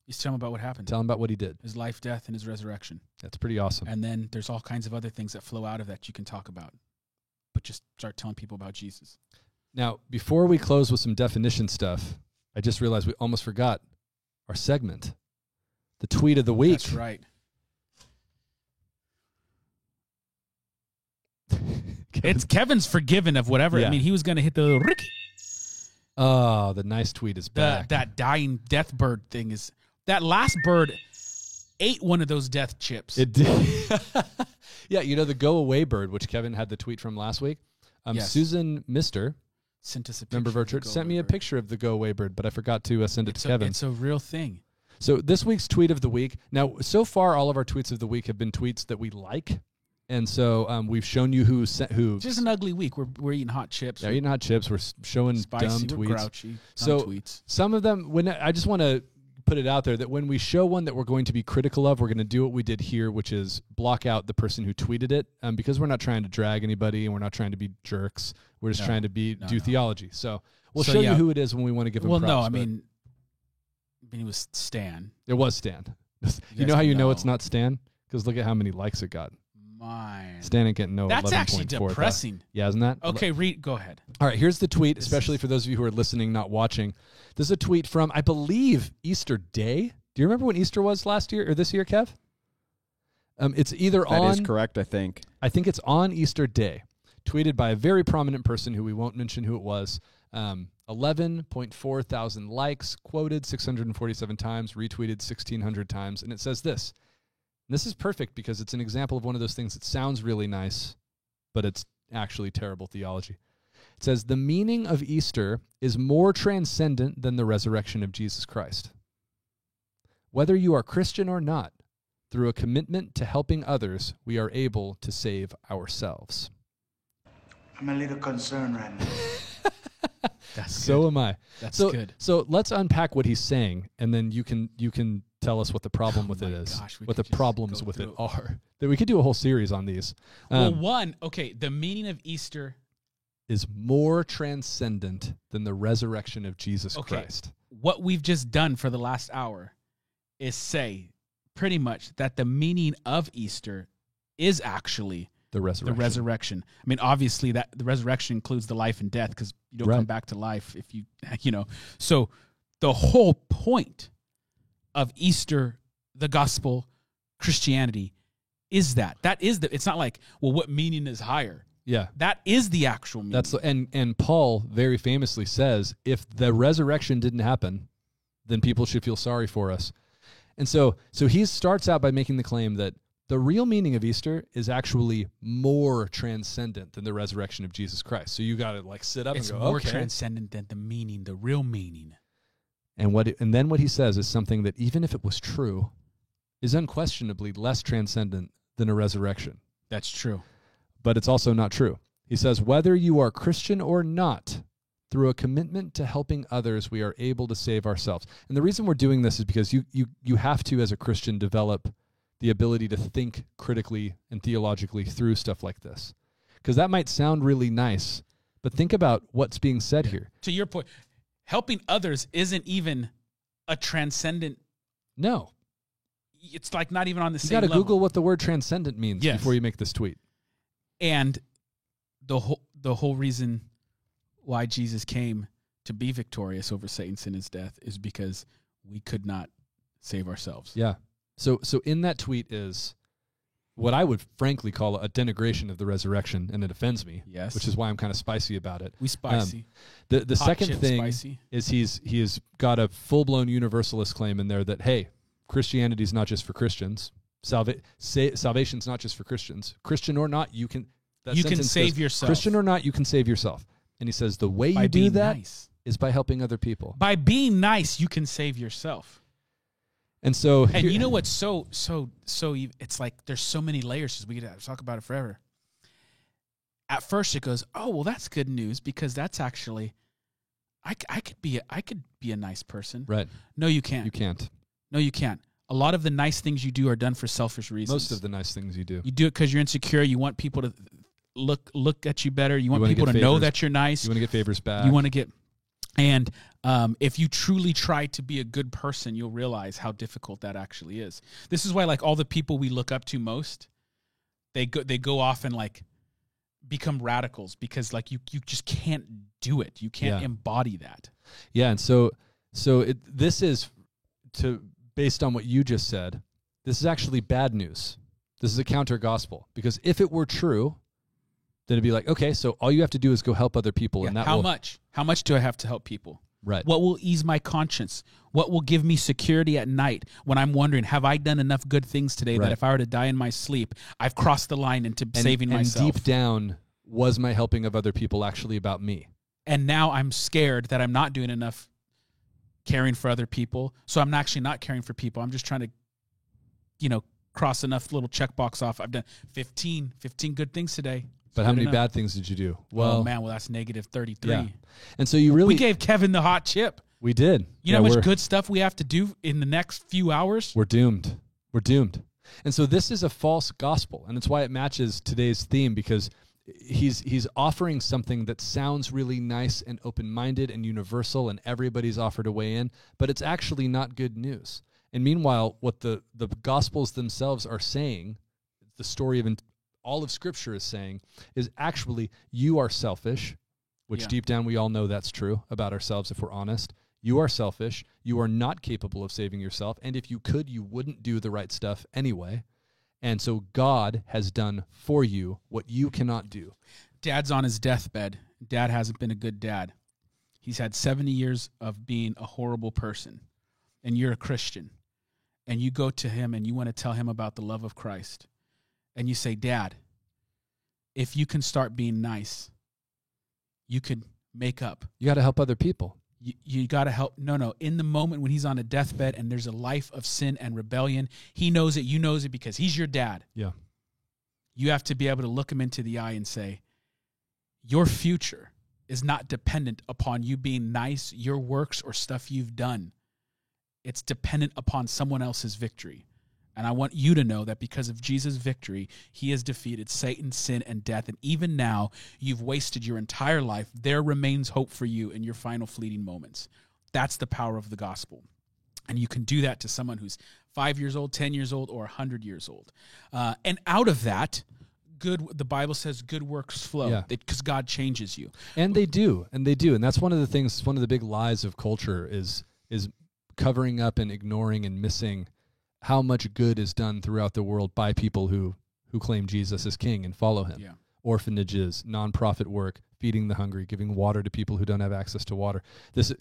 You tell them about what happened. tell them about what he did his life, death, and his resurrection. that's pretty awesome And then there's all kinds of other things that flow out of that you can talk about. But just start telling people about Jesus. Now, before we close with some definition stuff, I just realized we almost forgot our segment, the tweet of the week. That's right. Kevin- It's Kevin's forgiven of whatever. Yeah. I mean, he was going to hit the little Rick. oh, the nice tweet is The, back. that dying death bird thing is that last bird ate one of those death chips. it did. yeah, you know the go away bird, which Kevin had the tweet from last week. Um, Yes. Susan Mister, sent us a member of picture our of the church, sent me a picture of the go away bird, but I forgot to uh, send it It's to a, Kevin. it's a real thing. So this week's tweet of the week. Now, so far, all of our tweets of the week have been tweets that we like, and so um, we've shown you who sent who. Just an ugly week. We're, we're eating hot chips. They're eating hot chips. We're showing spicy. dumb We're tweets. grouchy. Dumb So- tweets. Some of them, when I just want to put it out there that when we show one that we're going to be critical of, we're going to do what we did here, which is block out the person who tweeted it, um, because we're not trying to drag anybody and we're not trying to be jerks. We're just No. trying to be No, do no. theology. So we'll So, show yeah. you who it is when we want to give Well, props. no, I mean, I mean, it was Stan. it was Stan. you guys know how you know know. it's not Stan? Because look at how many likes it got. Mine. Stan ain't getting no. That's actually 11.4 depressing. Yeah, isn't that? Okay, read. Go ahead. All right, here's the tweet, especially for those of you who are listening, not watching. This is a tweet from, I believe, Easter Day. Do you remember when Easter was last year or this year, Kev? Um, it's either That is on, correct, I think. I think it's on Easter Day, tweeted by a very prominent person who we won't mention who it was. Um, 11.4 thousand likes, quoted 647 times, retweeted 1,600 times. And it says this. And this is perfect because it's an example of one of those things that sounds really nice, but it's actually terrible theology. It says, The meaning of Easter is more transcendent than the resurrection of Jesus Christ. Whether you are Christian or not, through a commitment to helping others, we are able to save ourselves. I'm a little concerned right now. That's So good. am I. That's so, good. So let's unpack what he's saying, and then you can you can tell us what the problem Oh with it my gosh, what the problems with it it. are. That we could do a whole series on these. well, Um, one. Okay, the meaning of Easter. is more transcendent than the resurrection of Jesus Okay. Christ. What we've just done for the last hour is say pretty much that the meaning of Easter is actually The resurrection. the resurrection. resurrection. I mean, obviously that the resurrection includes the life and death because you don't come back to life if you, you know. So the whole point of Easter, the gospel, Christianity, is that that is the. It's not like well, what meaning is higher? yeah. That is the actual meaning. That's and and Paul very famously says if the resurrection didn't happen, then people should feel sorry for us. And so so he starts out by making the claim that the real meaning of Easter is actually more transcendent than the resurrection of Jesus Christ. So you got to like sit up it's and go, more okay. transcendent than the meaning, the real meaning. And what and then what he says is something that even if it was true, is unquestionably less transcendent than a resurrection. That's true. but it's also not true. He says, whether you are Christian or not, Through a commitment to helping others, we are able to save ourselves. And the reason we're doing this is because you you you have to as a Christian develop the ability to think critically and theologically through stuff like this. Because that might sound really nice, but think about what's being said here. To your point, helping others isn't even a transcendent. No. It's like not even on the You same You got to. Google what the word transcendent means Yes. before you make this tweet. and the whole the whole reason why Jesus came to be victorious over Satan, sin, and death is because we could not save ourselves. Yeah. So so in that tweet is what I would frankly call a denigration of the resurrection, and it offends me. Yes. Which is why I'm kind of spicy about it. We um, spicy. The the Hot second thing spicy. is he's he has got a full blown universalist claim in there that hey, Christianity is not just for Christians. Salva- sa- salvation's not just for Christians. Christian or not, you can. You can save goes, yourself. Christian or not, you can save yourself. And he says the way by you do that is nice. by helping other people. By being nice, you can save yourself. And so, And here- you know what's so so so? It's like there's so many layers. 'cause We could talk about it forever. At first, it goes, "Oh, well, that's good news because that's actually, I, I could be a, I could be a nice person." right? No, you can't. You can't. No, you can't. A lot of the nice things you do are done for selfish reasons. Most of the nice things you do. you do it because you're insecure. You want people to look look at you better. You want wanna people to get know that you're nice. You want to get favors back. You want to get, and um, if you truly try to be a good person, you'll realize how difficult that actually is. This is why, like all the people we look up to most, they go they go off and like become radicals because like you you just can't do it. You can't Yeah. embody that. Yeah, and so so it, this is to based on what you just said. This is actually bad news. This is a counter gospel because if it were true, then it'd be like, okay, so all you have to do is go help other people, and that How will much? How much do I have to help people? Right. What will ease my conscience? What will give me security at night when I'm wondering, have I done enough good things today Right. that if I were to die in my sleep, I've crossed the line into and, saving and myself? deep down, was my helping of other people actually about me? and now I'm scared that I'm not doing enough caring for other people. So I'm actually not caring for people. I'm just trying to, you know, cross enough little checkbox off. I've done 15, 15 good things today. But how many enough. bad things did you do? Well, Well, man, well that's negative 33. Yeah. and so you really We gave Kevin the hot chip. we did. You Yeah, know how much good stuff we have to do in the next few hours? We're doomed. We're doomed. And so this is a false gospel, and it's why it matches today's theme because he's he's offering something that sounds really nice and open-minded and universal and everybody's offered a way in, but it's actually not good news. And meanwhile, what the the gospels themselves are saying, the story of all of scripture is saying is actually you are selfish, which Yeah. deep down we all know that's true about ourselves if we're honest. You are selfish. You are not capable of saving yourself. And if you could, you wouldn't do the right stuff anyway. And so God has done for you what you cannot do. Dad's on his deathbed. Dad hasn't been a good dad. He's had 70 years of being a horrible person. And you're a Christian. And you go to him and you want to tell him about the love of Christ. And you say, Dad, if you can start being nice, you could make up. You got to help other people. You, you got to help. No, no. In the moment when he's on a deathbed and there's a life of sin and rebellion, he knows it. You knows it because he's your dad. Yeah. You have to be able to look him into the eye and say, Your future is not dependent upon you being nice, your works, or stuff you've done. It's dependent upon someone else's victory. And I want you to know that because of Jesus' victory, he has defeated Satan, sin, and death. And even now, you've wasted your entire life. There remains hope for you in your final fleeting moments. That's the power of the gospel. And you can do that to someone who's five years old, 10 years old, or 100 years old. Uh, and out of that, good, the Bible says good works flow Yeah. because God changes you. And they do. And they do. And that's one of the things, one of the big lies of culture is is covering up and ignoring and missing how much good is done throughout the world by people who who claim Jesus as king and follow him. Yeah. orphanages, nonprofit work, feeding the hungry, giving water to people who don't have access to water. This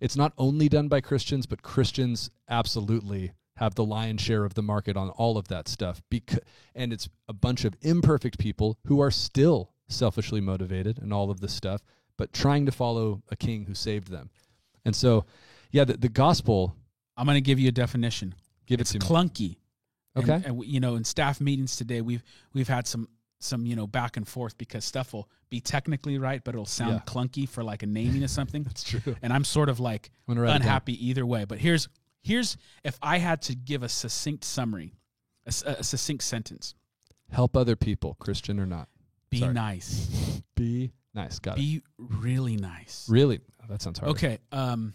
it's not only done by Christians, but Christians absolutely have the lion's share of the market on all of that stuff. Because and it's a bunch of imperfect people who are still selfishly motivated and all of this stuff, but trying to follow a king who saved them. And so, yeah, the, the gospel. I'm going to give you a definition. Give it's it to me. clunky. And- Okay. And, we- you know, in staff meetings today, we've we've had some some you know back and forth because stuff will be technically right, but it'll sound Yeah. clunky for like a naming of something. That's true. and I'm sort of like I'm unhappy either way. But here's here's if I had to give a succinct summary, a succinct sentence: Help other people, Christian or not. Be Sorry. nice, Be nice. Got it. be really nice. Really? Oh, that sounds hard. Okay. Um,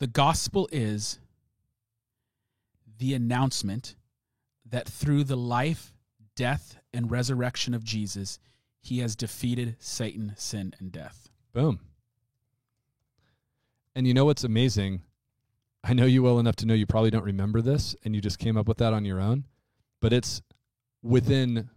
the gospel is the announcement that through the life, death, and resurrection of Jesus, he has defeated Satan, sin, and death. Boom. And you know what's amazing? I know you well enough to know you probably don't remember this and you just came up with that on your own, but it's within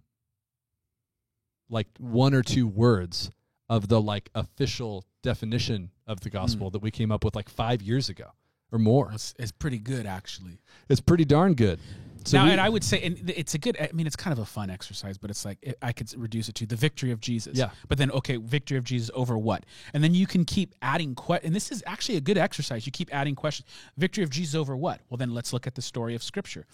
like one or two words of the like official definition of the gospel hmm. that we came up with like 5 years ago or more. It's, it's pretty good, actually. It's pretty darn good. So now, we- and I would say, and it's a good. I mean, it's kind of a fun exercise, but it's like it, I could reduce it to the victory of Jesus. Yeah. But then, okay, victory of Jesus over what? And then you can keep adding. Que- and this is actually a good exercise. You keep adding questions. Victory of Jesus over what? Well, then let's look at the story of Scripture.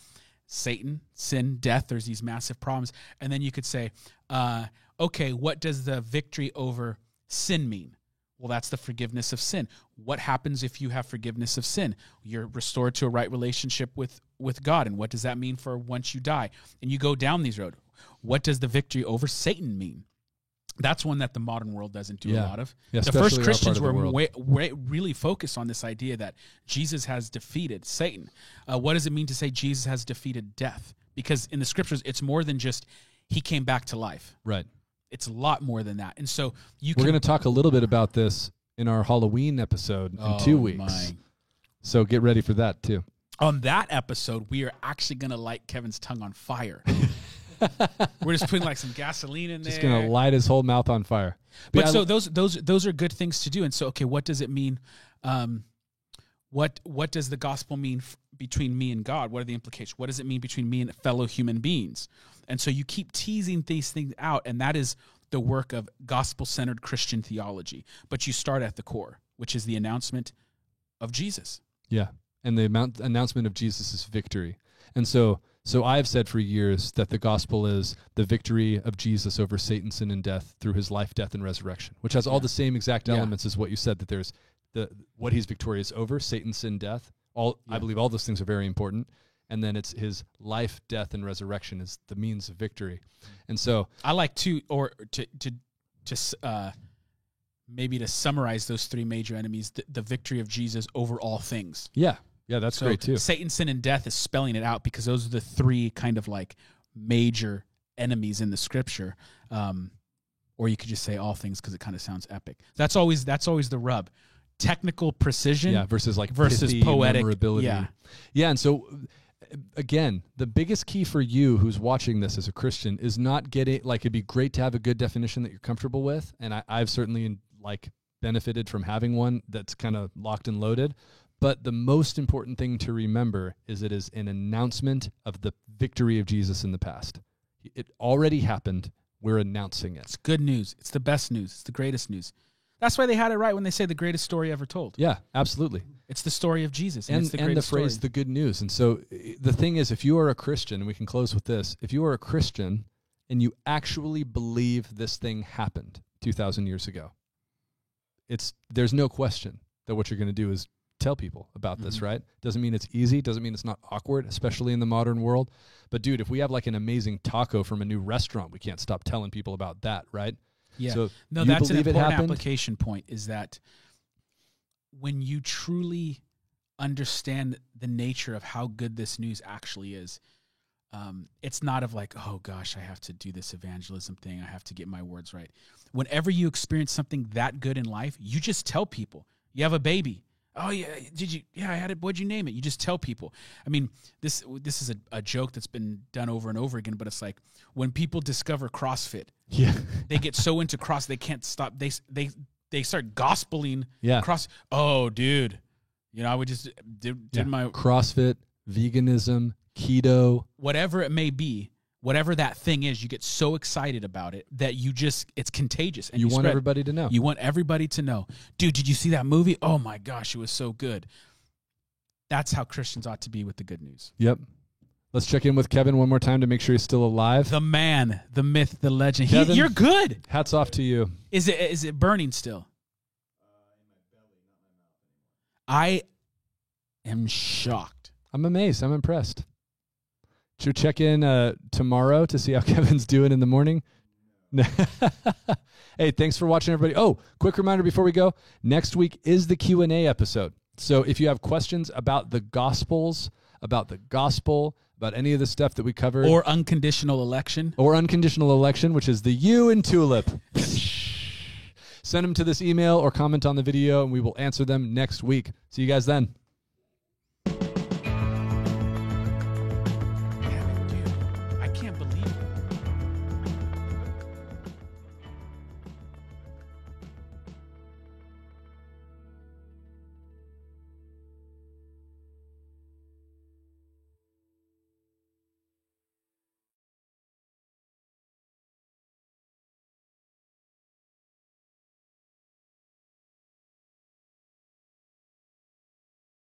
Satan, sin, death. There's these massive problems, and then you could say, uh, okay, what does the victory over sin mean? Well, that's the forgiveness of sin. What happens if you have forgiveness of sin? You're restored to a right relationship with with God, and what does that mean for once you die? And you go down these road. What does the victory over Satan mean? That's one that the modern world doesn't do a lot of. Yeah, the first Christians were way, way, really focused on this idea that Jesus has defeated Satan. Uh, what does it mean to say Jesus has defeated death? Because in the scriptures, it's more than just he came back to life. right. It's a lot more than that. And so you We're going to talk a little bit about this in our Halloween episode in Oh, 2 weeks. my So get ready for that too. on that episode, we are actually going to light Kevin's tongue on fire. We're just putting like some gasoline in there. Just going to light his whole mouth on fire. but I so those those those are good things to do. And so, okay, what does it mean? Um, what what does the gospel mean f- between me and God? What are the implications? What does it mean between me and fellow human beings? And so you keep teasing these things out, and that is the work of gospel centered Christian theology. But you start at the core, which is the announcement of Jesus. Yeah. And the amount, announcement of Jesus' victory. And so so I've said for years that the gospel is the victory of Jesus over Satan, sin, and death through his life, death, and resurrection, which has all the same exact Yeah. elements as what you said, that there's the what he's victorious over, Satan, sin, death. All I believe all those things are very important. And then it's his life, death, and resurrection is the means of victory. And so I like to, or to to to uh, maybe to summarize those three major enemies: the, the victory of Jesus over all things. yeah. Yeah, that's So great too. Satan, sin, and death is spelling it out because those are the three kind of like major enemies in the scripture. Um, or you could just say all things because it kind of sounds epic. That's always that's always the rub. Technical precision. yeah versus like versus pithy poetic, memorability yeah. yeah and so again the biggest key for you who's watching this as a christian is not getting like it'd be great to have a good definition that you're comfortable with and I, i've certainly like benefited from having one that's kind of locked and loaded but the most important thing to remember is it is an announcement of the victory of jesus in the past it already happened we're announcing it It's good news. It's the best news. It's the greatest news. That's why they had it right when they say the greatest story ever told. yeah absolutely It's the story of Jesus, and, and, it's the and the phrase story. the good news and so the thing is if you are a christian and we can close with this if you are a christian and you actually believe this thing happened 2000 years ago it's there's no question that what you're going to do is tell people about this Mhm. right doesn't mean it's easy doesn't mean it's not awkward especially in the modern world but dude if we have like an amazing taco from a new restaurant we can't stop telling people about that right yeah. so No, that's an important happened? application point is that when you truly understand the nature of how good this news actually is, um, it's not of like, oh gosh, I have to do this evangelism thing. I have to get my words right. Whenever you experience something that good in life, you just tell people. You have a baby. Oh yeah, did you? Yeah, I had it. What'd you name it? You just tell people. I mean, this this is a, a joke that's been done over and over again. But it's like when people discover CrossFit, yeah they get so into cross they can't stop they they they start gospeling yeah. cross oh dude you know i would just did, did Yeah. my crossfit veganism keto. Whatever it may be whatever that thing is you get so excited about it that you just it's contagious and you, you, want spread- everybody to know. You want everybody to know. Dude did you see that movie? Oh my gosh it was so good. That's how christians ought to be with the good news. Yep. Let's check in with Kevin one more time to make sure he's still alive. The man, the myth, the legend. He, Kevin? you're good. Hats off to you. Is it is it burning still? I am shocked. I'm amazed. I'm impressed. Should we check in uh, tomorrow to see how Kevin's doing in the morning? hey, thanks for watching, everybody. Oh, quick reminder before we go: next week is the Q and A episode. So if you have questions about the Gospels, about the gospel, about any of the stuff that we covered, Or unconditional election. or unconditional election, which is the U in tulip. Send them to this email or comment on the video, and we will answer them next week. See you guys then.